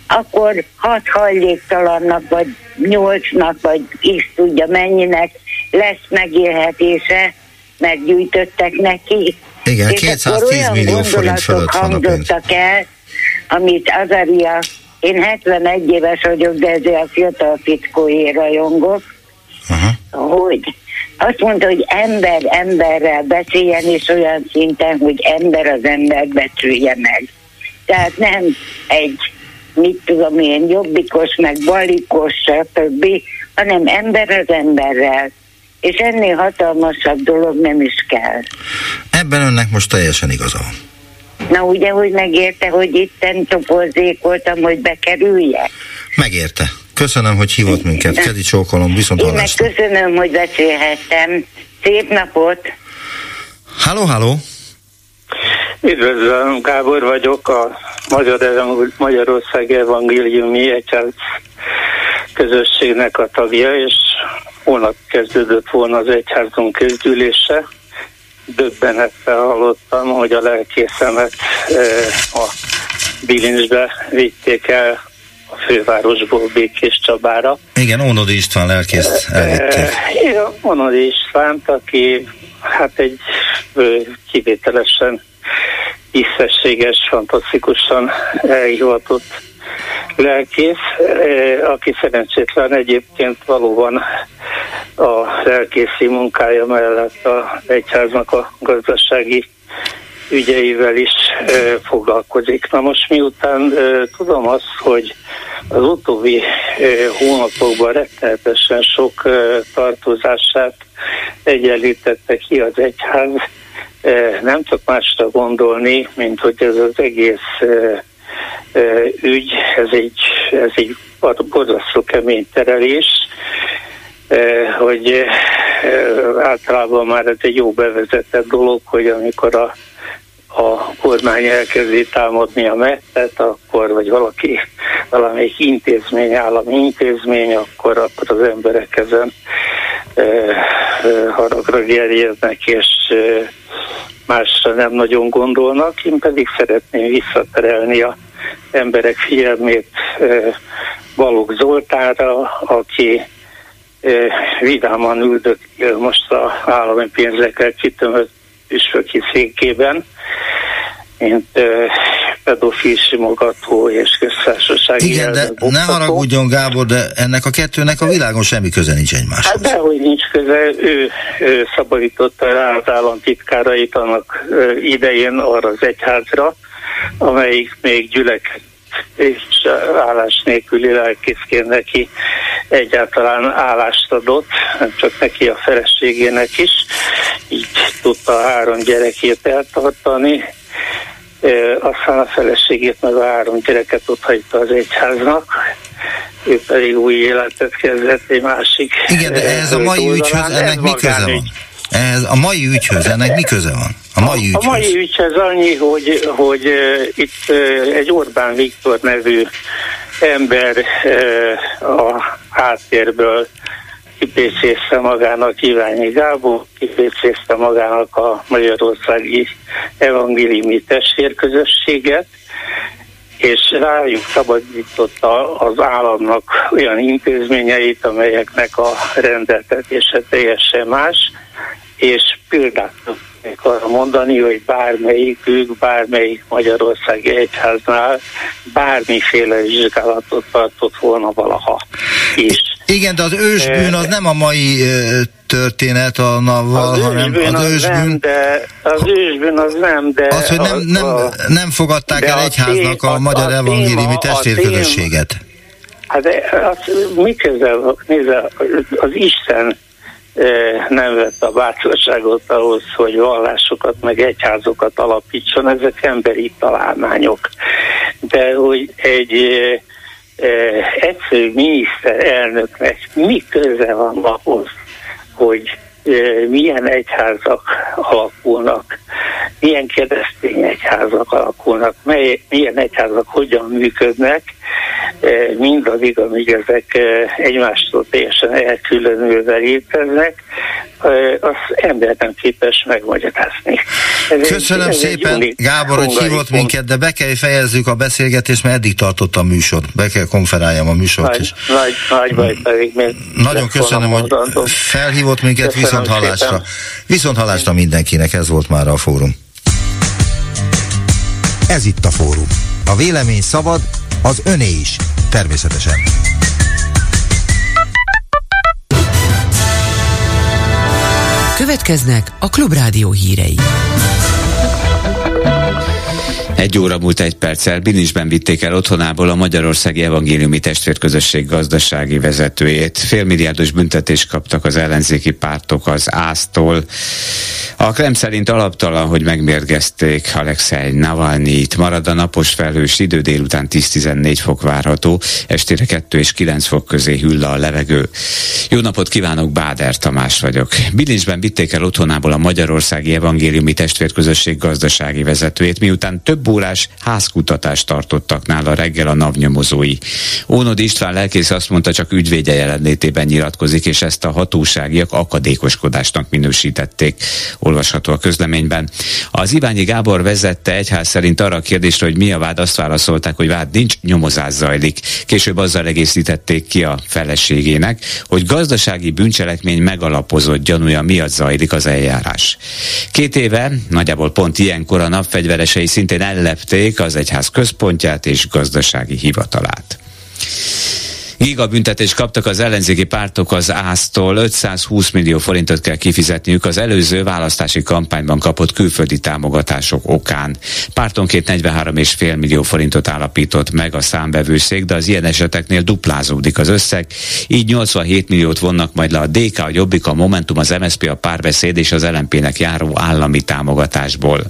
Akkor hat hajléktalannak, vagy nyolcnak, vagy is tudja mennyinek lesz megélhetése, meggyűjtöttek neki. Igen, és 210 millió forint fölött van a pénz. el, amit Azaria, én 71 éves vagyok, de ezért a fiatal fickóé rajongok, uh-huh. hogy azt mondta, hogy ember emberrel beszéljen, és olyan szinten, hogy ember az ember becsülje meg. Tehát nem egy, mit tudom én, jobbikos, meg balikos, stb., hanem ember az emberrel. És ennél hatalmasabb dolog nem is kell. Ebben önnek most teljesen igaza van. Na ugye, hogy megérte, hogy itt topozzékoltam, hogy bekerüljek? Megérte. Köszönöm, hogy hívott minket. Kedi csókolom, viszont Én meg köszönöm, hogy beszélhettem. Szép napot! Halló, halló! Üdvözlöm, Gábor vagyok, a Magyar Magyarország Evangéliumi Egyház közösségnek a tagja, és holnap kezdődött volna az egyházunk közgyűlése. Döbbenettel hallottam, hogy a lelkészemet a bilincsbe vitték el a fővárosból Békés Csabára. Igen, Ónodi István lelkészt elvitték. Igen, Ónodi István, aki hát egy kivételesen tisztességes, fantasztikusan elhivatott lelkész, aki szerencsétlen egyébként valóban a lelkészi munkája mellett a egyháznak a gazdasági ügyeivel is e, foglalkozik. Na most miután e, tudom azt, hogy az utóbbi hónapokban rettenetesen sok tartozását egyenlítette ki az egyház, nem csak másra gondolni, mint hogy ez az egész ügy, ez egy, ez egy borzasztó kemény terelés, hogy általában már ez egy jó bevezetett dolog, hogy amikor a a kormány elkezdi támadni a mettet, akkor, vagy valaki, valamelyik intézmény, állami intézmény, akkor, akkor az emberek ezen e, e, haragra gerjednek, és e, másra nem nagyon gondolnak. Én pedig szeretném visszaterelni a emberek figyelmét e, Balogh Zoltánra, aki vidáman üldök most a állami pénzekkel kitömött püspöki székében, mint pedofil simogató és köztársasági Igen, de ne haragudjon Gábor, de ennek a kettőnek a világon semmi köze nincs egymáshoz. Hát dehogy nincs köze, ő, ő szabadította rá az államtitkárait annak idején arra az egyházra, amelyik még gyülek és állás nélküli lelkészként neki egyáltalán állást adott, nem csak neki a feleségének is, így tudta a három gyerekét eltartani, aztán a feleségét meg a három gyereket ott hagyta az egyháznak, ő pedig új életet kezdett egy másik. Igen, de ez a mai ügyhöz ennek mi köze van? Ez a mai ügyhöz ennek mi köze van? A mai ügyhöz? A mai ügyhöz annyi, hogy, hogy itt egy Orbán Viktor nevű ember a háttérből kipécézte magának Iványi Gábor, kipécézte magának a Magyarországi Evangéliumi Testvérközösséget, és rájuk szabadította az államnak olyan intézményeit, amelyeknek a rendeltetése teljesen más, és példát tudnék arra mondani, hogy bármelyikük, bármelyik Magyarországi Egyháznál bármiféle vizsgálatot tartott volna valaha is. Igen, de az ősbűn az nem a mai történet a naval, az hanem ősbűn az az ősbűn... Nem, de, az ősbűn az nem, de... Az, hogy nem, nem, a, nem fogadták el egyháznak a, a magyar evangéliumi testvérközösséget. Hát az, mi köze, nézze, az Isten nem vett a bátorságot ahhoz, hogy vallásokat meg egyházokat alapítson, ezek emberi találmányok. De hogy egy egyszerű miniszterelnöknek mi köze van ahhoz, hogy milyen egyházak alakulnak, milyen keresztény egyházak alakulnak, mely, milyen egyházak hogyan működnek, mindaddig, amíg ezek egymástól teljesen elkülönülve léteznek, az ember nem képes megmagyarázni. Ez Köszönöm egy, szépen, unik, Gábor, hogy hívott minket, de be kell fejezzük a beszélgetést, mert eddig tartott a műsor. Be kell konferáljam a műsort nagy, is. Nagy, nagy baj pedig még Nagyon köszönöm, hogy felhívott minket, köszönöm viszont hallásra. Szépen. Viszont hallásra mindenkinek, ez volt már a fórum. Ez itt a fórum. A vélemény szabad, az öné is, természetesen. Következnek a Klubrádió hírei. Egy óra múlt egy perccel Binisben vitték el otthonából a Magyarországi Evangéliumi Testvérközösség gazdasági vezetőjét. Félmilliárdos büntetést kaptak az ellenzéki pártok az ÁSZ-tól. A Krem szerint alaptalan, hogy megmérgezték Alexei Navalnyit. Marad a napos felhős idő, délután 10-14 fok várható, estére 2 és 9 fok közé hüll a levegő. Jó napot kívánok, Báder Tamás vagyok. Bilincsben vitték el otthonából a Magyarországi Evangéliumi Testvérközösség gazdasági vezetőjét, miután több órás házkutatást tartottak nála reggel a navnyomozói. Ónod István lelkész azt mondta, csak ügyvédje jelenlétében nyilatkozik, és ezt a hatóságiak akadékoskodásnak minősítették olvasható a közleményben. Az Iványi Gábor vezette egyház szerint arra a kérdésre, hogy mi a vád, azt válaszolták, hogy vád nincs, nyomozás zajlik. Később azzal egészítették ki a feleségének, hogy gazdasági bűncselekmény megalapozott gyanúja miatt zajlik az eljárás. Két éve, nagyjából pont ilyenkor a napfegyveresei szintén ellepték az egyház központját és gazdasági hivatalát. Gigabüntetést kaptak az ellenzéki pártok az ÁSZ-tól, 520 millió forintot kell kifizetniük az előző választási kampányban kapott külföldi támogatások okán. Pártonként 43,5 millió forintot állapított meg a számbevőszék, de az ilyen eseteknél duplázódik az összeg, így 87 milliót vonnak majd le a DK, a Jobbik, a Momentum, az MSZP, a Párbeszéd és az LMP-nek járó állami támogatásból.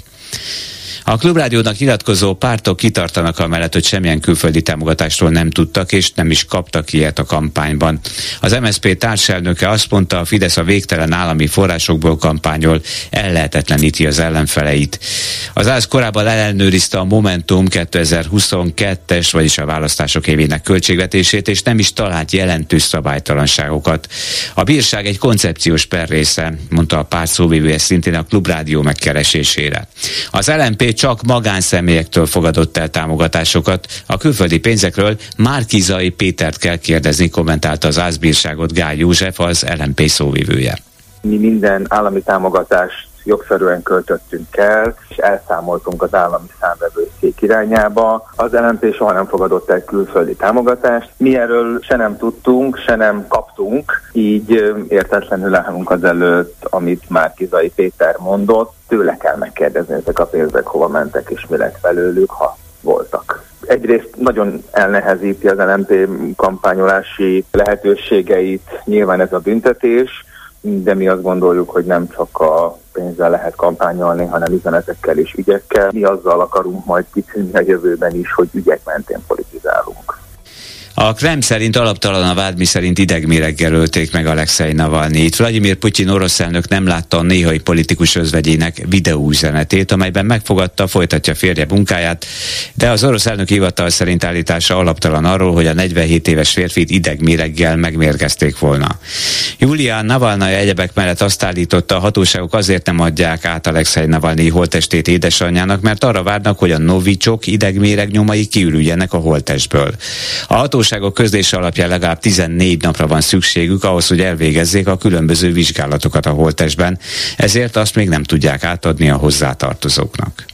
A klubrádiónak nyilatkozó pártok kitartanak amellett, hogy semmilyen külföldi támogatásról nem tudtak, és nem is kaptak ilyet a kampányban. Az MSZP társelnöke azt mondta, a Fidesz a végtelen állami forrásokból kampányol, ellehetetleníti az ellenfeleit. Az ász korábban ellenőrizte a Momentum 2022-es, vagyis a választások évének költségvetését, és nem is talált jelentős szabálytalanságokat. A bírság egy koncepciós per része, mondta a párt szóvivője szintén a klubrádió megkeresésére. Az LNP csak magánszemélyektől fogadott el támogatásokat. A külföldi pénzekről Márkizai Pétert kell kérdezni, kommentálta az ázbírságot Gály József, az LMP szóvivője. Mi minden állami támogatást jogszerűen költöttünk el, és elszámoltunk az állami számvevőszék irányába. Az LNP soha nem fogadott el külföldi támogatást. Mi erről se nem tudtunk, se nem kaptunk, így értetlenül állunk az előtt, amit már Kizai Péter mondott. Tőle kell megkérdezni, ezek a pénzek hova mentek, és mi lett belőlük, ha voltak egyrészt nagyon elnehezíti az LNP kampányolási lehetőségeit, nyilván ez a büntetés, de mi azt gondoljuk, hogy nem csak a pénzzel lehet kampányolni, hanem üzenetekkel és ügyekkel. Mi azzal akarunk majd kitűnni a jövőben is, hogy ügyek mentén politizálunk. A Krem szerint alaptalan a vád, mi szerint idegméreggel ölték meg Alexei Navalnyit. Vladimir Putyin orosz elnök nem látta a néhai politikus özvegyének videóüzenetét, amelyben megfogadta, folytatja férje munkáját, de az orosz elnök hivatal szerint állítása alaptalan arról, hogy a 47 éves férfit idegméreggel megmérgezték volna. Julia Navalnaya egyebek mellett azt állította, a hatóságok azért nem adják át Alexei Navalnyi holtestét édesanyjának, mert arra várnak, hogy a novicsok idegméreg nyomai kiürüljenek a holtestből. A hatóságok hatóságok közlése alapján legalább 14 napra van szükségük ahhoz, hogy elvégezzék a különböző vizsgálatokat a holtestben, ezért azt még nem tudják átadni a hozzátartozóknak.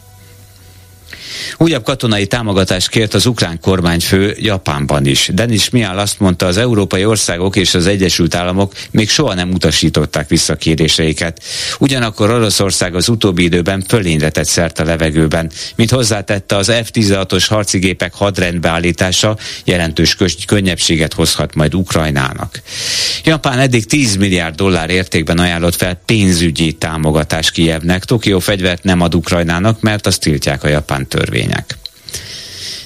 Újabb katonai támogatást kért az ukrán kormányfő Japánban is. Denis Miál azt mondta, az európai országok és az Egyesült Államok még soha nem utasították vissza kéréseiket. Ugyanakkor Oroszország az utóbbi időben fölényre tett szert a levegőben, mint hozzátette az F-16-os harcigépek hadrendbeállítása jelentős könnyebbséget hozhat majd Ukrajnának. Japán eddig 10 milliárd dollár értékben ajánlott fel pénzügyi támogatást Kijevnek. Tokió fegyvert nem ad Ukrajnának, mert azt tiltják a japán törvény törvények.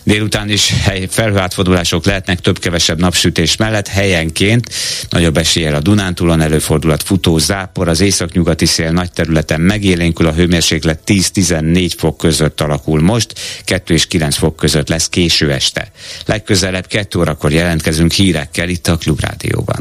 Délután is felhőátfordulások lehetnek több-kevesebb napsütés mellett helyenként. Nagyobb eséllyel a Dunántúlon előfordulat futó zápor, az északnyugati szél nagy területen megélénkül, a hőmérséklet 10-14 fok között alakul most, 2 és 9 fok között lesz késő este. Legközelebb 2 órakor jelentkezünk hírekkel itt a Klubrádióban.